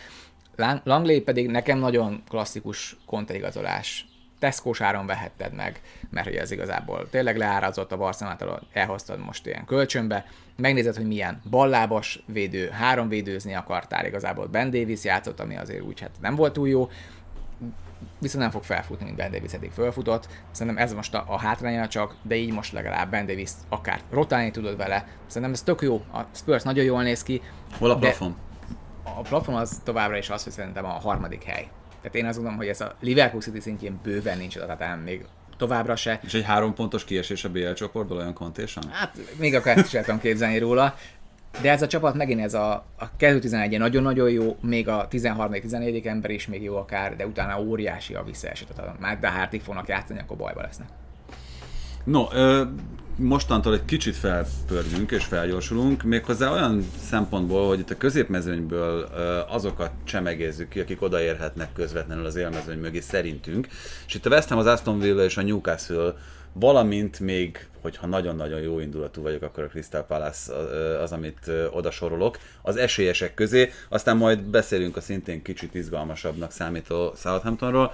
Langley pedig nekem nagyon klasszikus Conte igazolás tesco áron vehetted meg, mert hogy ez igazából tényleg leárazott a Barcelonától, elhoztad most ilyen kölcsönbe, megnézed, hogy milyen ballábas védő, három védőzni akartál, igazából Ben Davis játszott, ami azért úgy hát nem volt túl jó, viszont nem fog felfutni, mint Ben Davis eddig felfutott. Szerintem ez most a, a hátránya csak, de így most legalább Ben Davis akár rotálni tudod vele. Szerintem ez tök jó, a Spurs nagyon jól néz ki. Hol a plafon? A plafon az továbbra is az, hogy szerintem a harmadik hely. Tehát én azt gondolom, hogy ez a Liverpool City szintjén bőven nincs adatán még továbbra se. És egy három pontos kiesés a BL csoportból olyan kontésen? Hát még akkor ezt is el tudom képzelni róla. De ez a csapat megint ez a, a 2-11 nagyon-nagyon jó, még a 13-14 ember is még jó akár, de utána óriási a visszaeső. Tehát már de Hártig fognak játszani, akkor bajba lesznek. No, ö, mostantól egy kicsit felpörgünk és felgyorsulunk, méghozzá olyan szempontból, hogy itt a középmezőnyből azokat csemegézzük ki, akik odaérhetnek közvetlenül az élmezőny mögé szerintünk. És itt a West Ham, az Aston Villa és a Newcastle valamint még, hogyha nagyon-nagyon jó indulatú vagyok, akkor a Crystal Palace az, amit oda sorolok, az esélyesek közé, aztán majd beszélünk a szintén kicsit izgalmasabbnak számító Southamptonról.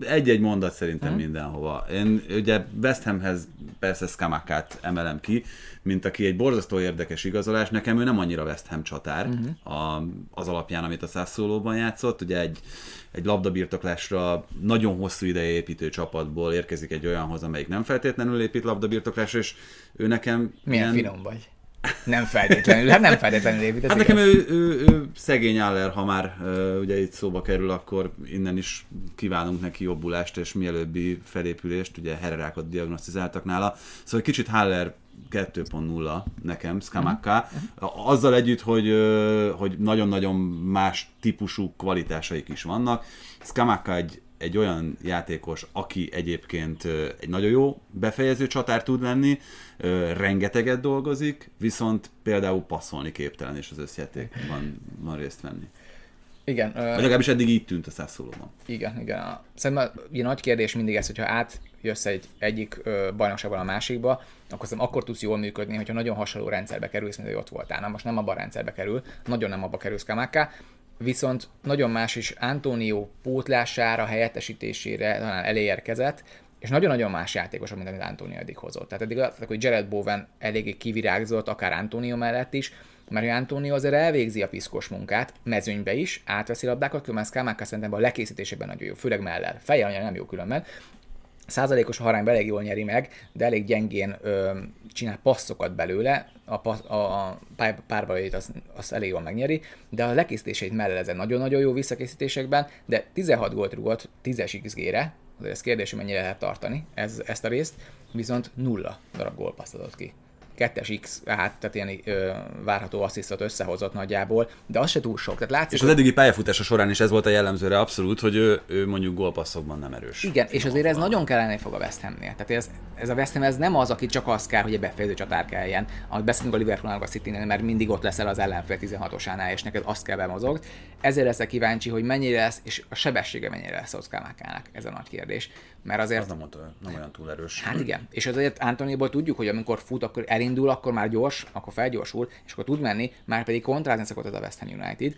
Egy-egy mondat szerintem hmm. mindenhova. Én ugye West Hamhez persze Skamakát emelem ki, mint aki egy borzasztó érdekes igazolás. Nekem ő nem annyira West Ham csatár uh-huh. a, az alapján, amit a Sassuolo-ban játszott. Ugye egy egy labdabirtoklásra nagyon hosszú ideje építő csapatból érkezik egy olyanhoz, amelyik nem feltétlenül épít labdabirtoklásra, és ő nekem... Milyen ilyen... finom vagy. Nem feltétlenül, hát nem feltétlenül épít. Hát nekem ő, ő, ő, szegény Aller, ha már uh, ugye itt szóba kerül, akkor innen is kívánunk neki jobbulást és mielőbbi felépülést, ugye hererákat diagnosztizáltak nála. Szóval kicsit Haller 2.0 nekem, Skamakka, uh-huh. azzal együtt, hogy, hogy nagyon-nagyon más típusú kvalitásaik is vannak. Skamakka egy, egy olyan játékos, aki egyébként egy nagyon jó befejező csatár tud lenni, rengeteget dolgozik, viszont például passzolni képtelen, és az összjátékban van részt venni. Igen. Vagy legalábbis eddig így tűnt a szászolóban. Igen, igen. Szerintem a nagy kérdés mindig ez, hogyha átjössz egy egyik bajnokságban a másikba, akkor szerintem akkor tudsz jól működni, hogyha nagyon hasonló rendszerbe kerülsz, mint hogy ott voltál. Na most nem abban a rendszerbe kerül, nagyon nem abba kerülsz Kamáká, viszont nagyon más is Antonio pótlására, helyettesítésére talán elérkezett, és nagyon-nagyon más játékos, mint amit Antonio eddig hozott. Tehát eddig látták, hogy Jared Bowen eléggé kivirágzott, akár Antonio mellett is, mert Antonio azért elvégzi a piszkos munkát, mezőnybe is, átveszi labdákat, különben Skámáka szerintem a lekészítésében nagyon jó, főleg mellel. Fejjel nem jó különben, százalékos harányban elég jól nyeri meg, de elég gyengén ö, csinál passzokat belőle, a, passz, a, a párbajait azt, azt elég jól megnyeri, de a lekészítéseit mellel ezen nagyon-nagyon jó visszakészítésekben, de 16 gólt rúgott 10-es XG-re, azért ez kérdés, hogy mennyire lehet tartani ez, ezt a részt, viszont nulla darab gólpaszt adott ki. Kettes X, hát, tehát ilyen ö, várható asszisztot összehozott nagyjából, de az se túl sok. Tehát látszik, És az eddigi pályafutása során is ez volt a jellemzőre abszolút, hogy ő, ő mondjuk gólpasszokban nem erős. Igen, és azért ez nagyon kellene fog a West Hamnél. Tehát ez, ez a West Ham ez nem az, aki csak az kell, hogy egy befejező csatár kelljen. Ahogy beszélünk a Liverpoolnál, a city mert mindig ott leszel az ellenfél 16-osánál, és neked azt kell bemozogni. Ezért leszek kíváncsi, hogy mennyire lesz, és a sebessége mennyire lesz Oszkámákának. Ez a nagy kérdés. Mert azért... Az nem, mondta, nem olyan túl erős. Hát igen, és azért Antoniból tudjuk, hogy amikor fut, akkor elindul, akkor már gyors, akkor felgyorsul, és akkor tud menni, már pedig kontrázni szokott ez a West Ham United.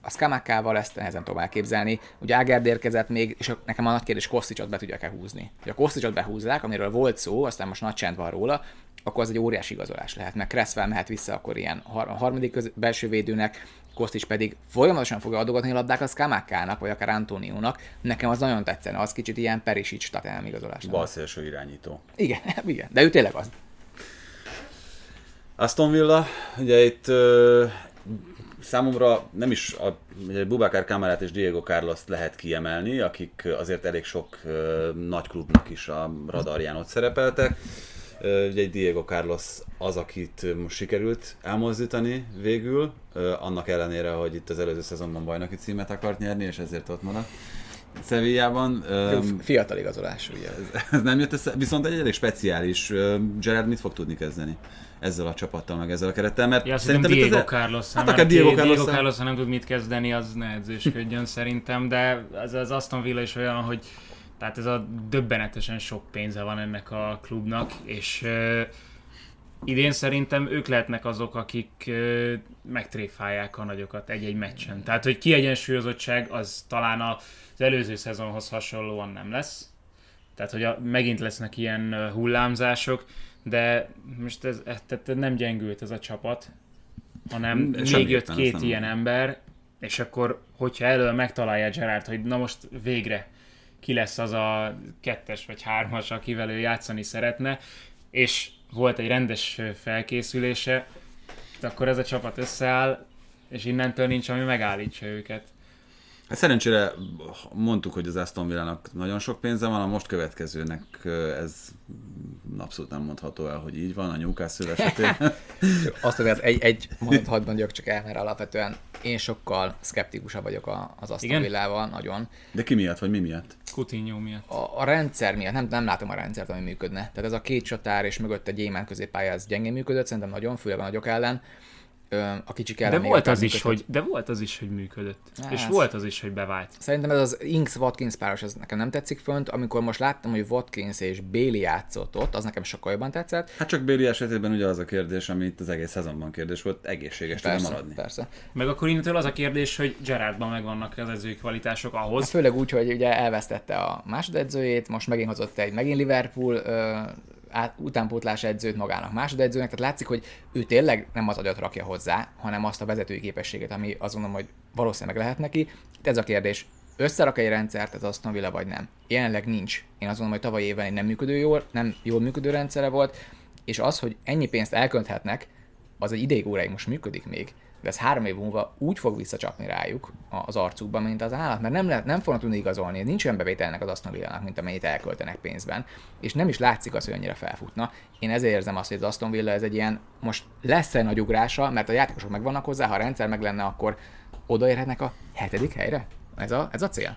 A Skamakával ezt nehezen tudom elképzelni. Ugye Ágerd érkezett még, és nekem a nagy kérdés, Koszticsot be tudják-e húzni. Ha Koszticsot behúzzák, amiről volt szó, aztán most nagy csend van róla, akkor az egy óriási igazolás lehet, mert Cresswell mehet vissza akkor ilyen har- harmadik köz- belső védőnek, Kosztis pedig folyamatosan fogja adogatni a labdák a Skamákának, vagy akár Antoniónak. Nekem az nagyon tetszene, az kicsit ilyen Perisic tatám igazolás. Balszélső irányító. Igen, [LAUGHS] igen, de ő tényleg az. Aston Villa, ugye itt ö, számomra nem is a ugye Bubakar Kamarát és Diego carlos lehet kiemelni, akik azért elég sok ö, nagy klubnak is a radarján ott szerepeltek. Ugye egy Diego Carlos az, akit most sikerült elmozdítani végül, annak ellenére, hogy itt az előző szezonban bajnoki címet akart nyerni, és ezért ott maradt. Sevillában. Ö, Fiatal igazolás, ugye. ez, ez nem jött össze, viszont egy elég speciális. Gerard mit fog tudni kezdeni ezzel a csapattal, meg ezzel a kerettel? Mert Ja, szerintem Diego az- Carlos, Hát akár Diego Carlos- Diego Carlos, ha nem tud mit kezdeni, az ne edzősködjön szerintem, de az, az Aston Villa is olyan, hogy tehát ez a döbbenetesen sok pénze van ennek a klubnak, és uh, idén szerintem ők lehetnek azok, akik uh, megtréfálják a nagyokat egy-egy meccsen. Tehát, hogy kiegyensúlyozottság az talán az előző szezonhoz hasonlóan nem lesz. Tehát, hogy a, megint lesznek ilyen ö, hullámzások, de most ez, ez tehát nem gyengült ez a csapat, hanem Mm, még semmiképpen, jött két ilyen ember, és akkor, hogyha elől megtalálja Gerard, hogy na most végre ki lesz az a kettes vagy hármas, akivel ő játszani szeretne, és volt egy rendes felkészülése, akkor ez a csapat összeáll, és innentől nincs, ami megállítsa őket. Hát szerencsére mondtuk, hogy az Aston Villa-nak nagyon sok pénze van, a most következőnek ez abszolút nem mondható el, hogy így van, a Newcastle esetében. [LAUGHS] Azt hogy az egy, egy mondat hadd mondjak csak el, mert alapvetően én sokkal szkeptikusabb vagyok a- az Aston Igen? Villával, nagyon. De ki miatt, vagy mi miatt? Coutinho miatt. A, a rendszer miatt, nem, nem látom a rendszert, ami működne. Tehát ez a két csatár és mögött egy gyémán középpálya, ez gyengén működött, szerintem nagyon, főleg a nagyok ellen. A kicsik De ellen még volt az is, hogy, de volt az is, hogy működött. Hát. És volt az is, hogy bevált. Szerintem ez az Inks-Watkins páros, ez nekem nem tetszik fönt. Amikor most láttam, hogy Watkins és Bailey játszott ott, az nekem sokkal jobban tetszett. Hát csak Béli esetében ugye az a kérdés, ami itt az egész szezonban kérdés volt, egészséges tud Persze, maradni. persze. Meg akkor innentől az a kérdés, hogy Gerardban megvannak az edzői kvalitások ahhoz, Hát főleg úgy, hogy ugye elvesztette a másodedzőjét, most megint hozott egy megint Liverpool ö, át, utánpótlás edzőt magának másodedzőnek, tehát látszik, hogy ő tényleg nem az agyat rakja hozzá, hanem azt a vezetői képességet, ami azt mondom, hogy valószínűleg meg lehet neki. Itt ez a kérdés, összerak egy rendszert az Aston Villa vagy nem? Jelenleg nincs. Én azt mondom, hogy tavaly évben egy nem működő jól, nem jól működő rendszere volt, és az, hogy ennyi pénzt elkönthetnek, az egy ideig óráig most működik még, de ez három év múlva úgy fog visszacsapni rájuk az arcukban, mint az állat, mert nem, lehet, nem fognak tudni igazolni, nincs olyan bevételnek az Aston mint amennyit elköltenek pénzben, és nem is látszik az, hogy annyira felfutna. Én ezért érzem azt, hogy az Aston Villa ez egy ilyen, most lesz egy nagy ugrása, mert a játékosok megvannak hozzá, ha a rendszer meg lenne, akkor odaérhetnek a hetedik helyre? Ez a, ez a cél?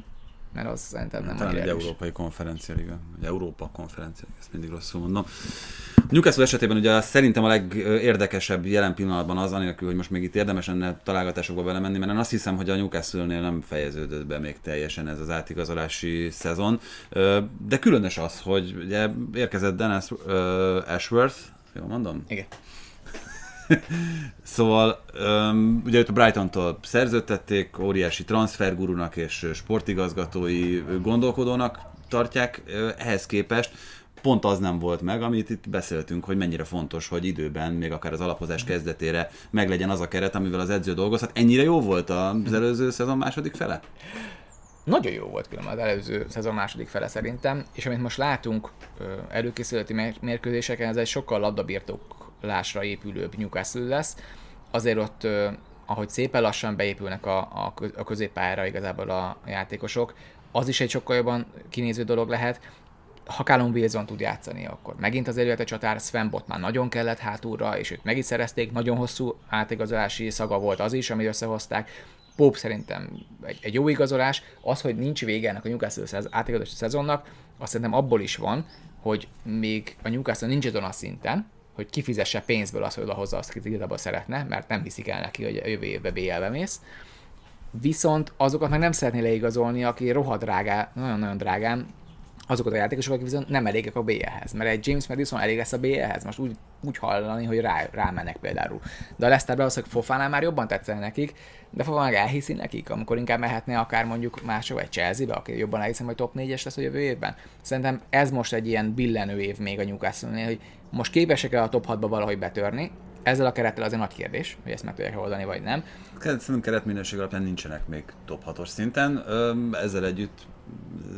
Mert az szerintem nem Talán egy európai konferencia liga, vagy Európa konferencia, ezt mindig rosszul mondom. Newcastle esetében ugye szerintem a legérdekesebb jelen pillanatban az, anélkül, hogy most még itt érdemes lenne találgatásokba belemenni, mert én azt hiszem, hogy a Newcastle-nél nem fejeződött be még teljesen ez az átigazolási szezon. De különös az, hogy ugye érkezett Dennis Ashworth, jól mondom? Igen. [LAUGHS] Szóval um, ugye őt a Brighton-tól szerződtették, óriási transfergurunak és sportigazgatói gondolkodónak tartják, ehhez képest pont az nem volt meg, amit itt beszéltünk, hogy mennyire fontos, hogy időben, még akár az alapozás kezdetére meglegyen az a keret, amivel az edző dolgozhat. Ennyire jó volt az előző szezon második fele? Nagyon jó volt különben az előző szezon második fele szerintem, és amit most látunk előkészületi mér- mérkőzéseken, ez egy sokkal labdabirtoklásra épülőbb Newcastle lesz. Azért ott, ahogy szépen lassan beépülnek a, a, kö- a középpályára igazából a játékosok, az is egy sokkal jobban kinéző dolog lehet. ha Callum Wilson tud játszani, akkor megint az a csatár, Sven Bot már nagyon kellett hátulra, és őt meg is szerezték, nagyon hosszú átigazolási szaga volt az is, ami összehozták. Pope szerintem egy, egy jó igazolás. Az, hogy nincs vége ennek a Newcastle átigazolási szezonnak, azt szerintem abból is van, hogy még a Newcastle nincs azon a szinten, hogy kifizesse pénzből azt, hogy hozza azt, akit igazából szeretne, mert nem hiszik el neki, hogy a jövő évbe BL-be mész. Viszont azokat meg nem szeretné leigazolni, aki rohadt drágá, nagyon-nagyon drágán azokat a játékosokat, akik viszont nem elégek a BL-hez. Mert egy James Madison elég lesz a BL-hez. Most úgy, úgy hallani, hogy rá, rámennek például. De a Leicesterben az, hogy Fofánál már jobban tetszene nekik, de Fofán meg elhiszi nekik, amikor inkább mehetne akár mondjuk máshova, egy Chelsea-be, aki jobban elhiszem, hogy top 4-es lesz a jövő évben. Szerintem ez most egy ilyen billenő év még a newcastle hogy most képesek-e a top 6-ba valahogy betörni, ezzel a kerettel azért nagy kérdés, hogy ezt meg tudják oldani, vagy nem. Szerintem keretminőség alapján nincsenek még top 6-os szinten. Ezzel együtt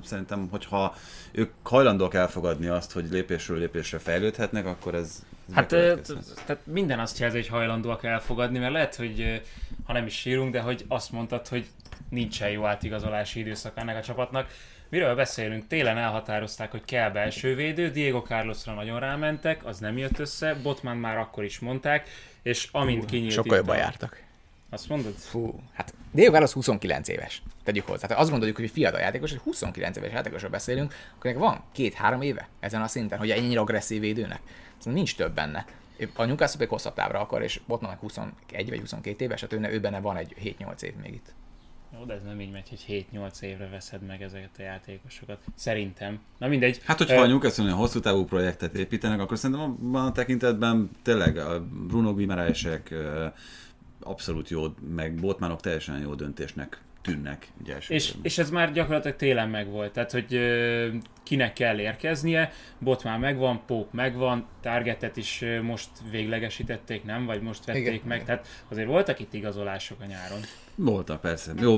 szerintem, hogyha ők hajlandók elfogadni azt, hogy lépésről lépésre fejlődhetnek, akkor ez, ez Hát tehát minden azt jelzi, hogy hajlandóak elfogadni, mert lehet, hogy ha nem is sírunk, de hogy azt mondtad, hogy nincsen jó átigazolási időszak ennek a csapatnak. Miről beszélünk? Télen elhatározták, hogy kell belső védő, Diego Carlosra nagyon rámentek, az nem jött össze, Botman már akkor is mondták, és amint kinyílt Sokkal jobban jártak. Azt mondod? Fú, hát Diego Carlos 29 éves. Tegyük hozzá. Tehát azt gondoljuk, hogy fiatal játékos, hogy 29 éves játékosról beszélünk, akkor van két-három éve ezen a szinten, hogy ennyire agresszív védőnek. Szóval nincs több benne. A Newcastle pedig hosszabb távra akar, és Botman 21 vagy 22 éves, tehát ő, ő benne van egy 7-8 év még itt. Jó, de ez nem így megy, hogy 7-8 évre veszed meg ezeket a játékosokat. Szerintem. Na mindegy. Hát, hogyha uh, a Newcastle hosszú távú projektet építenek, akkor szerintem abban a tekintetben tényleg a Bruno Guimaraesek abszolút jó, meg Botmanok teljesen jó döntésnek tűnnek. Ugye és, és ez már gyakorlatilag télen megvolt, tehát hogy ö, kinek kell érkeznie, bot már megvan, Pók megvan, Targetet is ö, most véglegesítették, nem? Vagy most vették Igen. meg, tehát azért voltak itt igazolások a nyáron. Voltak, persze. Jó,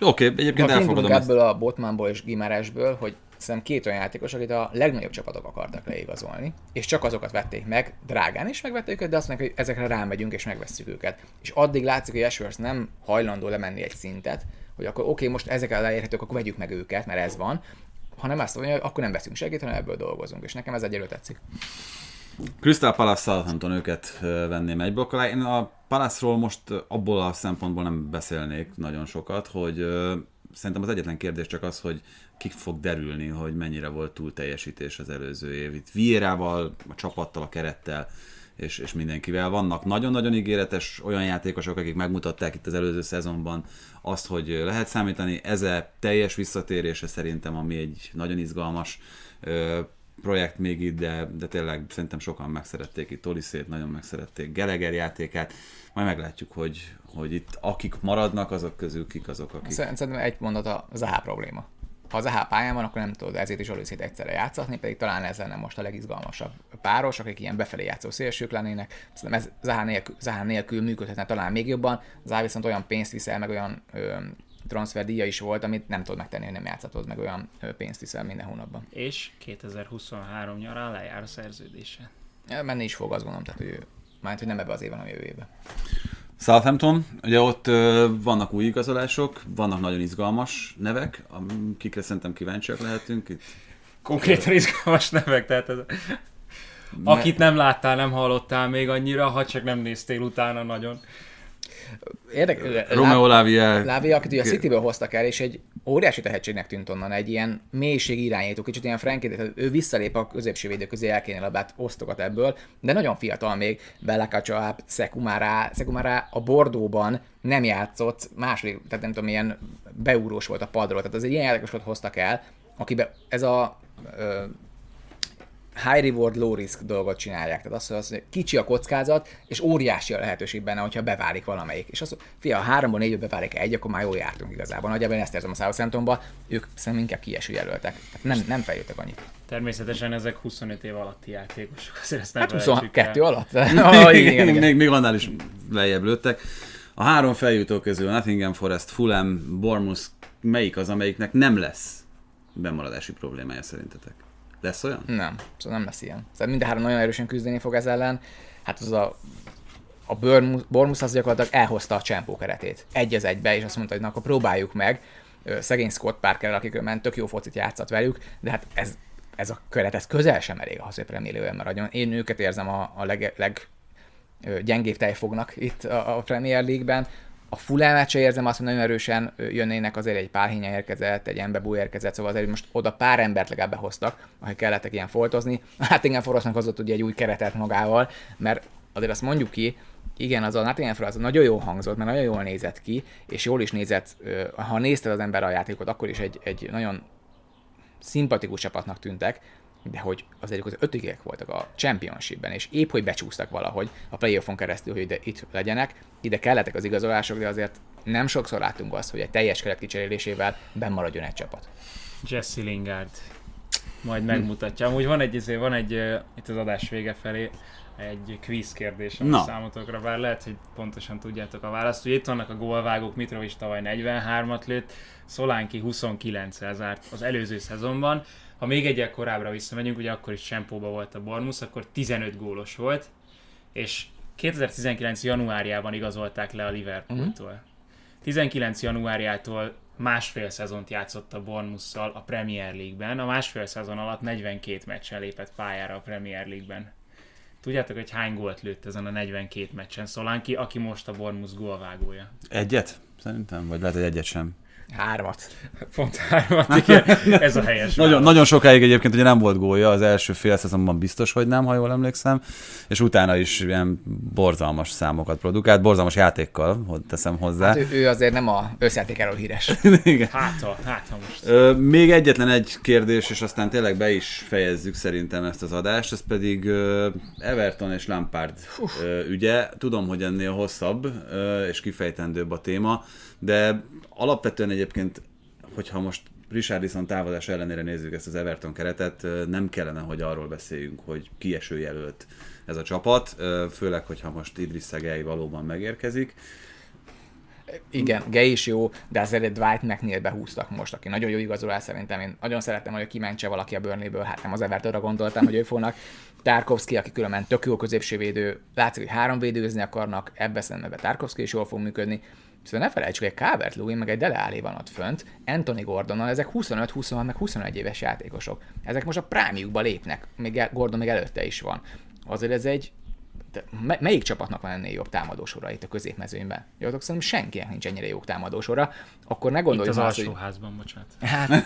oké, egyébként ha elfogadom ezt. ebből a Botmanból és Gimaresből, hogy szerintem két olyan játékos, akit a legnagyobb csapatok akartak leigazolni, és csak azokat vették meg, drágán is megvették őket, de azt mondják, hogy ezekre rámegyünk és megvesszük őket. És addig látszik, hogy Ashworth nem hajlandó lemenni egy szintet, hogy akkor oké, okay, most ezekkel elérhetők, akkor vegyük meg őket, mert ez van, hanem azt mondja, hogy akkor nem veszünk segít, hanem ebből dolgozunk, és nekem ez egyelőre tetszik. Crystal Palace Southampton őket venném egy blokk alá. Én a Palace-ról most abból a szempontból nem beszélnék nagyon sokat, hogy szerintem az egyetlen kérdés csak az, hogy ki fog derülni, hogy mennyire volt túl teljesítés az előző év. Itt Vierával, a csapattal, a kerettel és, és mindenkivel. Vannak nagyon-nagyon ígéretes olyan játékosok, akik megmutatták itt az előző szezonban azt, hogy lehet számítani. Ez a teljes visszatérése szerintem, ami egy nagyon izgalmas ö, projekt még itt, de, de tényleg szerintem sokan megszerették itt Toliszét, nagyon megszerették Geleger játékát. Majd meglátjuk, hogy, hogy itt akik maradnak, azok közül kik azok, akik... Szerintem egy mondat a Zaha probléma ha az EH pályán van, akkor nem tudod ezért is Oliszét egyszerre játszatni, pedig talán ez lenne most a legizgalmasabb páros, akik ilyen befelé játszó szélsők lennének. Szerintem ez Zaha nélkül, Zaha nélkül működhetne talán még jobban. Zaha viszont olyan pénzt viszel, meg olyan ö, transferdíja is volt, amit nem tudod megtenni, hogy nem játszhatod, meg olyan pénzt viszel minden hónapban. És 2023 nyarán lejár a szerződése. Menni is fog, azt gondolom, tehát ő, majd, hogy nem ebbe az évben, hanem jövő évben. Southampton, ugye ott ö, vannak új igazolások, vannak nagyon izgalmas nevek, akikre szerintem kíváncsiak lehetünk. Itt Konkrétan izgalmas nevek, tehát ez... Akit nem láttál, nem hallottál még annyira, ha csak nem néztél utána nagyon. Érdekes. Romeo Lavia. Lavia, akit ugye a Cityből hoztak el, és egy óriási tehetségnek tűnt onnan, egy ilyen mélység irányító, kicsit ilyen Frankie, tehát ő visszalép a középső védő közé, elkéne labát, osztogat ebből, de nagyon fiatal még, Belakacsaáp, Sekumara, Sekumara a Bordóban nem játszott, második, tehát nem tudom, milyen beúrós volt a padról, tehát az egy ilyen játékosot hoztak el, akiben ez a high reward, low risk dolgot csinálják. Tehát azt, hogy kicsi a kockázat, és óriási a lehetőség benne, hogyha beválik valamelyik. És azt fia, a háromból négyből beválik egy, akkor már jól jártunk igazából. Nagyjából én ezt érzem a Southamptonban, ők szerintem inkább kieső jelöltek. Tehát nem, nem fejlődtek annyit. Természetesen ezek 25 év alatti játékosok, azért ezt nem hát 22 el. alatt? [LAUGHS] no, igen, igen, igen. még, még annál is lejjebb lőttek. A három feljutó közül Nottingham Forest, Fulham, Bournemouth, melyik az, amelyiknek nem lesz bemaradási problémája szerintetek? Lesz olyan? Nem, szóval nem lesz ilyen. Szóval mind a három nagyon erősen küzdeni fog ez ellen. Hát az a a Bormus az gyakorlatilag elhozta a csempó keretét. Egy az egybe, és azt mondta, hogy na, akkor próbáljuk meg. Szegény Scott Parker, akik ment, tök jó focit játszott velük, de hát ez ez a keret, ez közel sem elég ahhoz, hogy Premier League maradjon. Én őket érzem a, a leg, leg gyengébb tejfognak itt a, a Premier League-ben. A meccse érzem azt, hogy nagyon erősen jönnének, azért egy Pálhinya érkezett, egy Embebú érkezett, szóval azért most oda pár embert legalább behoztak, akik kellettek ilyen foltozni. Hát igen, Forrestnak hozott ugye egy új keretet magával, mert azért azt mondjuk ki, igen, az a Nottingham Forest nagyon jól hangzott, mert nagyon jól nézett ki, és jól is nézett, ha nézted az ember a játékot, akkor is egy, egy nagyon szimpatikus csapatnak tűntek, de hogy azért az ötödikek voltak a championshipben, és épp hogy becsúsztak valahogy a playoffon keresztül, hogy ide, itt legyenek, ide kellettek az igazolások, de azért nem sokszor látunk azt, hogy egy teljes keret kicserélésével bemaradjon egy csapat. Jesse Lingard majd megmutatja. Amúgy van egy, izé, van egy itt az adás vége felé egy quiz kérdés a számotokra, bár lehet, hogy pontosan tudjátok a választ. Ugye itt vannak a gólvágók, Mitrovic tavaly 43-at lőtt, Szolánki 29-el zárt az előző szezonban. Ha még egyel korábbra visszamegyünk, ugye akkor is Csempóba volt a Bormus, akkor 15 gólos volt, és 2019. januárjában igazolták le a Liverpooltól. 19 januárjától másfél szezont játszott a Bournemouth-szal a Premier League-ben. A másfél szezon alatt 42 meccsen lépett pályára a Premier League-ben. Tudjátok, hogy hány gólt lőtt ezen a 42 meccsen Szolánki, aki most a Bournemouth gólvágója? Egyet? Szerintem, vagy lehet, hogy egyet sem. Hármat. Pont hármat, igen. Ez a helyes Nagyon, válasz. nagyon sokáig egyébként ugye nem volt gólja, az első fél szezonban biztos, hogy nem, ha jól emlékszem, és utána is ilyen borzalmas számokat produkált, borzalmas játékkal, hogy teszem hozzá. Hát ő, ő azért nem a összjátékáról híres. [LAUGHS] Igen. Hát ha, hát ha most. Ö, még egyetlen egy kérdés, és aztán tényleg be is fejezzük szerintem ezt az adást, ez pedig ö, Everton és Lampard ö, ügye. Tudom, hogy ennél hosszabb ö, és kifejtendőbb a téma, de alapvetően egyébként, hogyha most Richardson távozás ellenére nézzük ezt az Everton keretet, nem kellene, hogy arról beszéljünk, hogy kieső jelölt ez a csapat, főleg, hogyha most Idris Szegely valóban megérkezik. Igen, Gay is jó, de azért egy Dwight McNeil behúztak most, aki nagyon jó igazolás szerintem. Én nagyon szerettem, hogy kimentse valaki a Burnleyből, hát nem az Evertonra gondoltam, hogy ők fognak. Tarkovsky, aki különben tök jó középső védő, látszik, hogy három védőzni akarnak, ebbe szerintem ebbe Tarkovsky is jól fog működni. Szóval ne felejtsük, egy calvert Lewin meg egy Dele Alli van ott fönt, Anthony Gordonnal, ezek 25, 26, meg 21 éves játékosok. Ezek most a prime lépnek, még Gordon még előtte is van. Azért ez egy de me- melyik csapatnak van ennél jobb támadósora itt a középmezőnyben? Jó, szerintem senkinek nincs ennyire jó támadósora. Akkor ne Itt gondolj az már azt, hogy... alsóházban, bocsánat. Hát,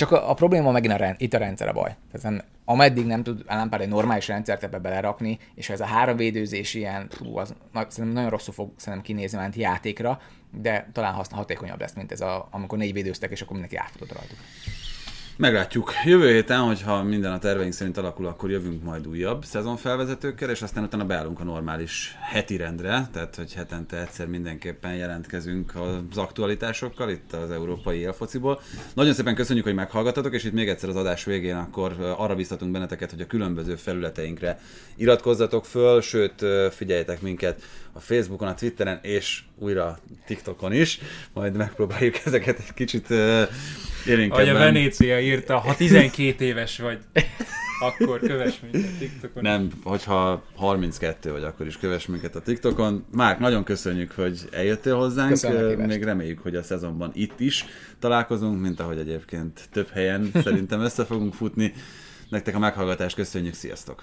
csak a, a probléma megint a rend, itt a rendszer a baj. Tehát nem, ameddig nem tud Lampard egy normális rendszert ebbe belerakni, és ez a három védőzés ilyen, fú, az szerintem nagyon rosszul fog szerintem kinézni ment játékra, de talán haszna, hatékonyabb lesz, mint ez a, amikor négy védőztek, és akkor mindenki átfutott rajtuk. Meglátjuk. Jövő héten, hogyha minden a terveink szerint alakul, akkor jövünk majd újabb szezonfelvezetőkkel, és aztán utána beállunk a normális heti rendre, tehát hogy hetente egyszer mindenképpen jelentkezünk az aktualitásokkal itt az európai élfociból. Nagyon szépen köszönjük, hogy meghallgattatok, és itt még egyszer az adás végén akkor arra biztatunk benneteket, hogy a különböző felületeinkre iratkozzatok föl, sőt figyeljetek minket a Facebookon, a Twitteren és újra TikTokon is, majd megpróbáljuk [LAUGHS] ezeket egy kicsit ö, Ahogy a Venécia írta, ha 12 éves vagy, akkor kövess minket TikTokon. Nem, hogyha 32 vagy, akkor is kövess minket a TikTokon. Márk, nagyon köszönjük, hogy eljöttél hozzánk. A meghívást. Még reméljük, hogy a szezonban itt is találkozunk, mint ahogy egyébként több helyen szerintem össze fogunk futni. Nektek a meghallgatást köszönjük, sziasztok!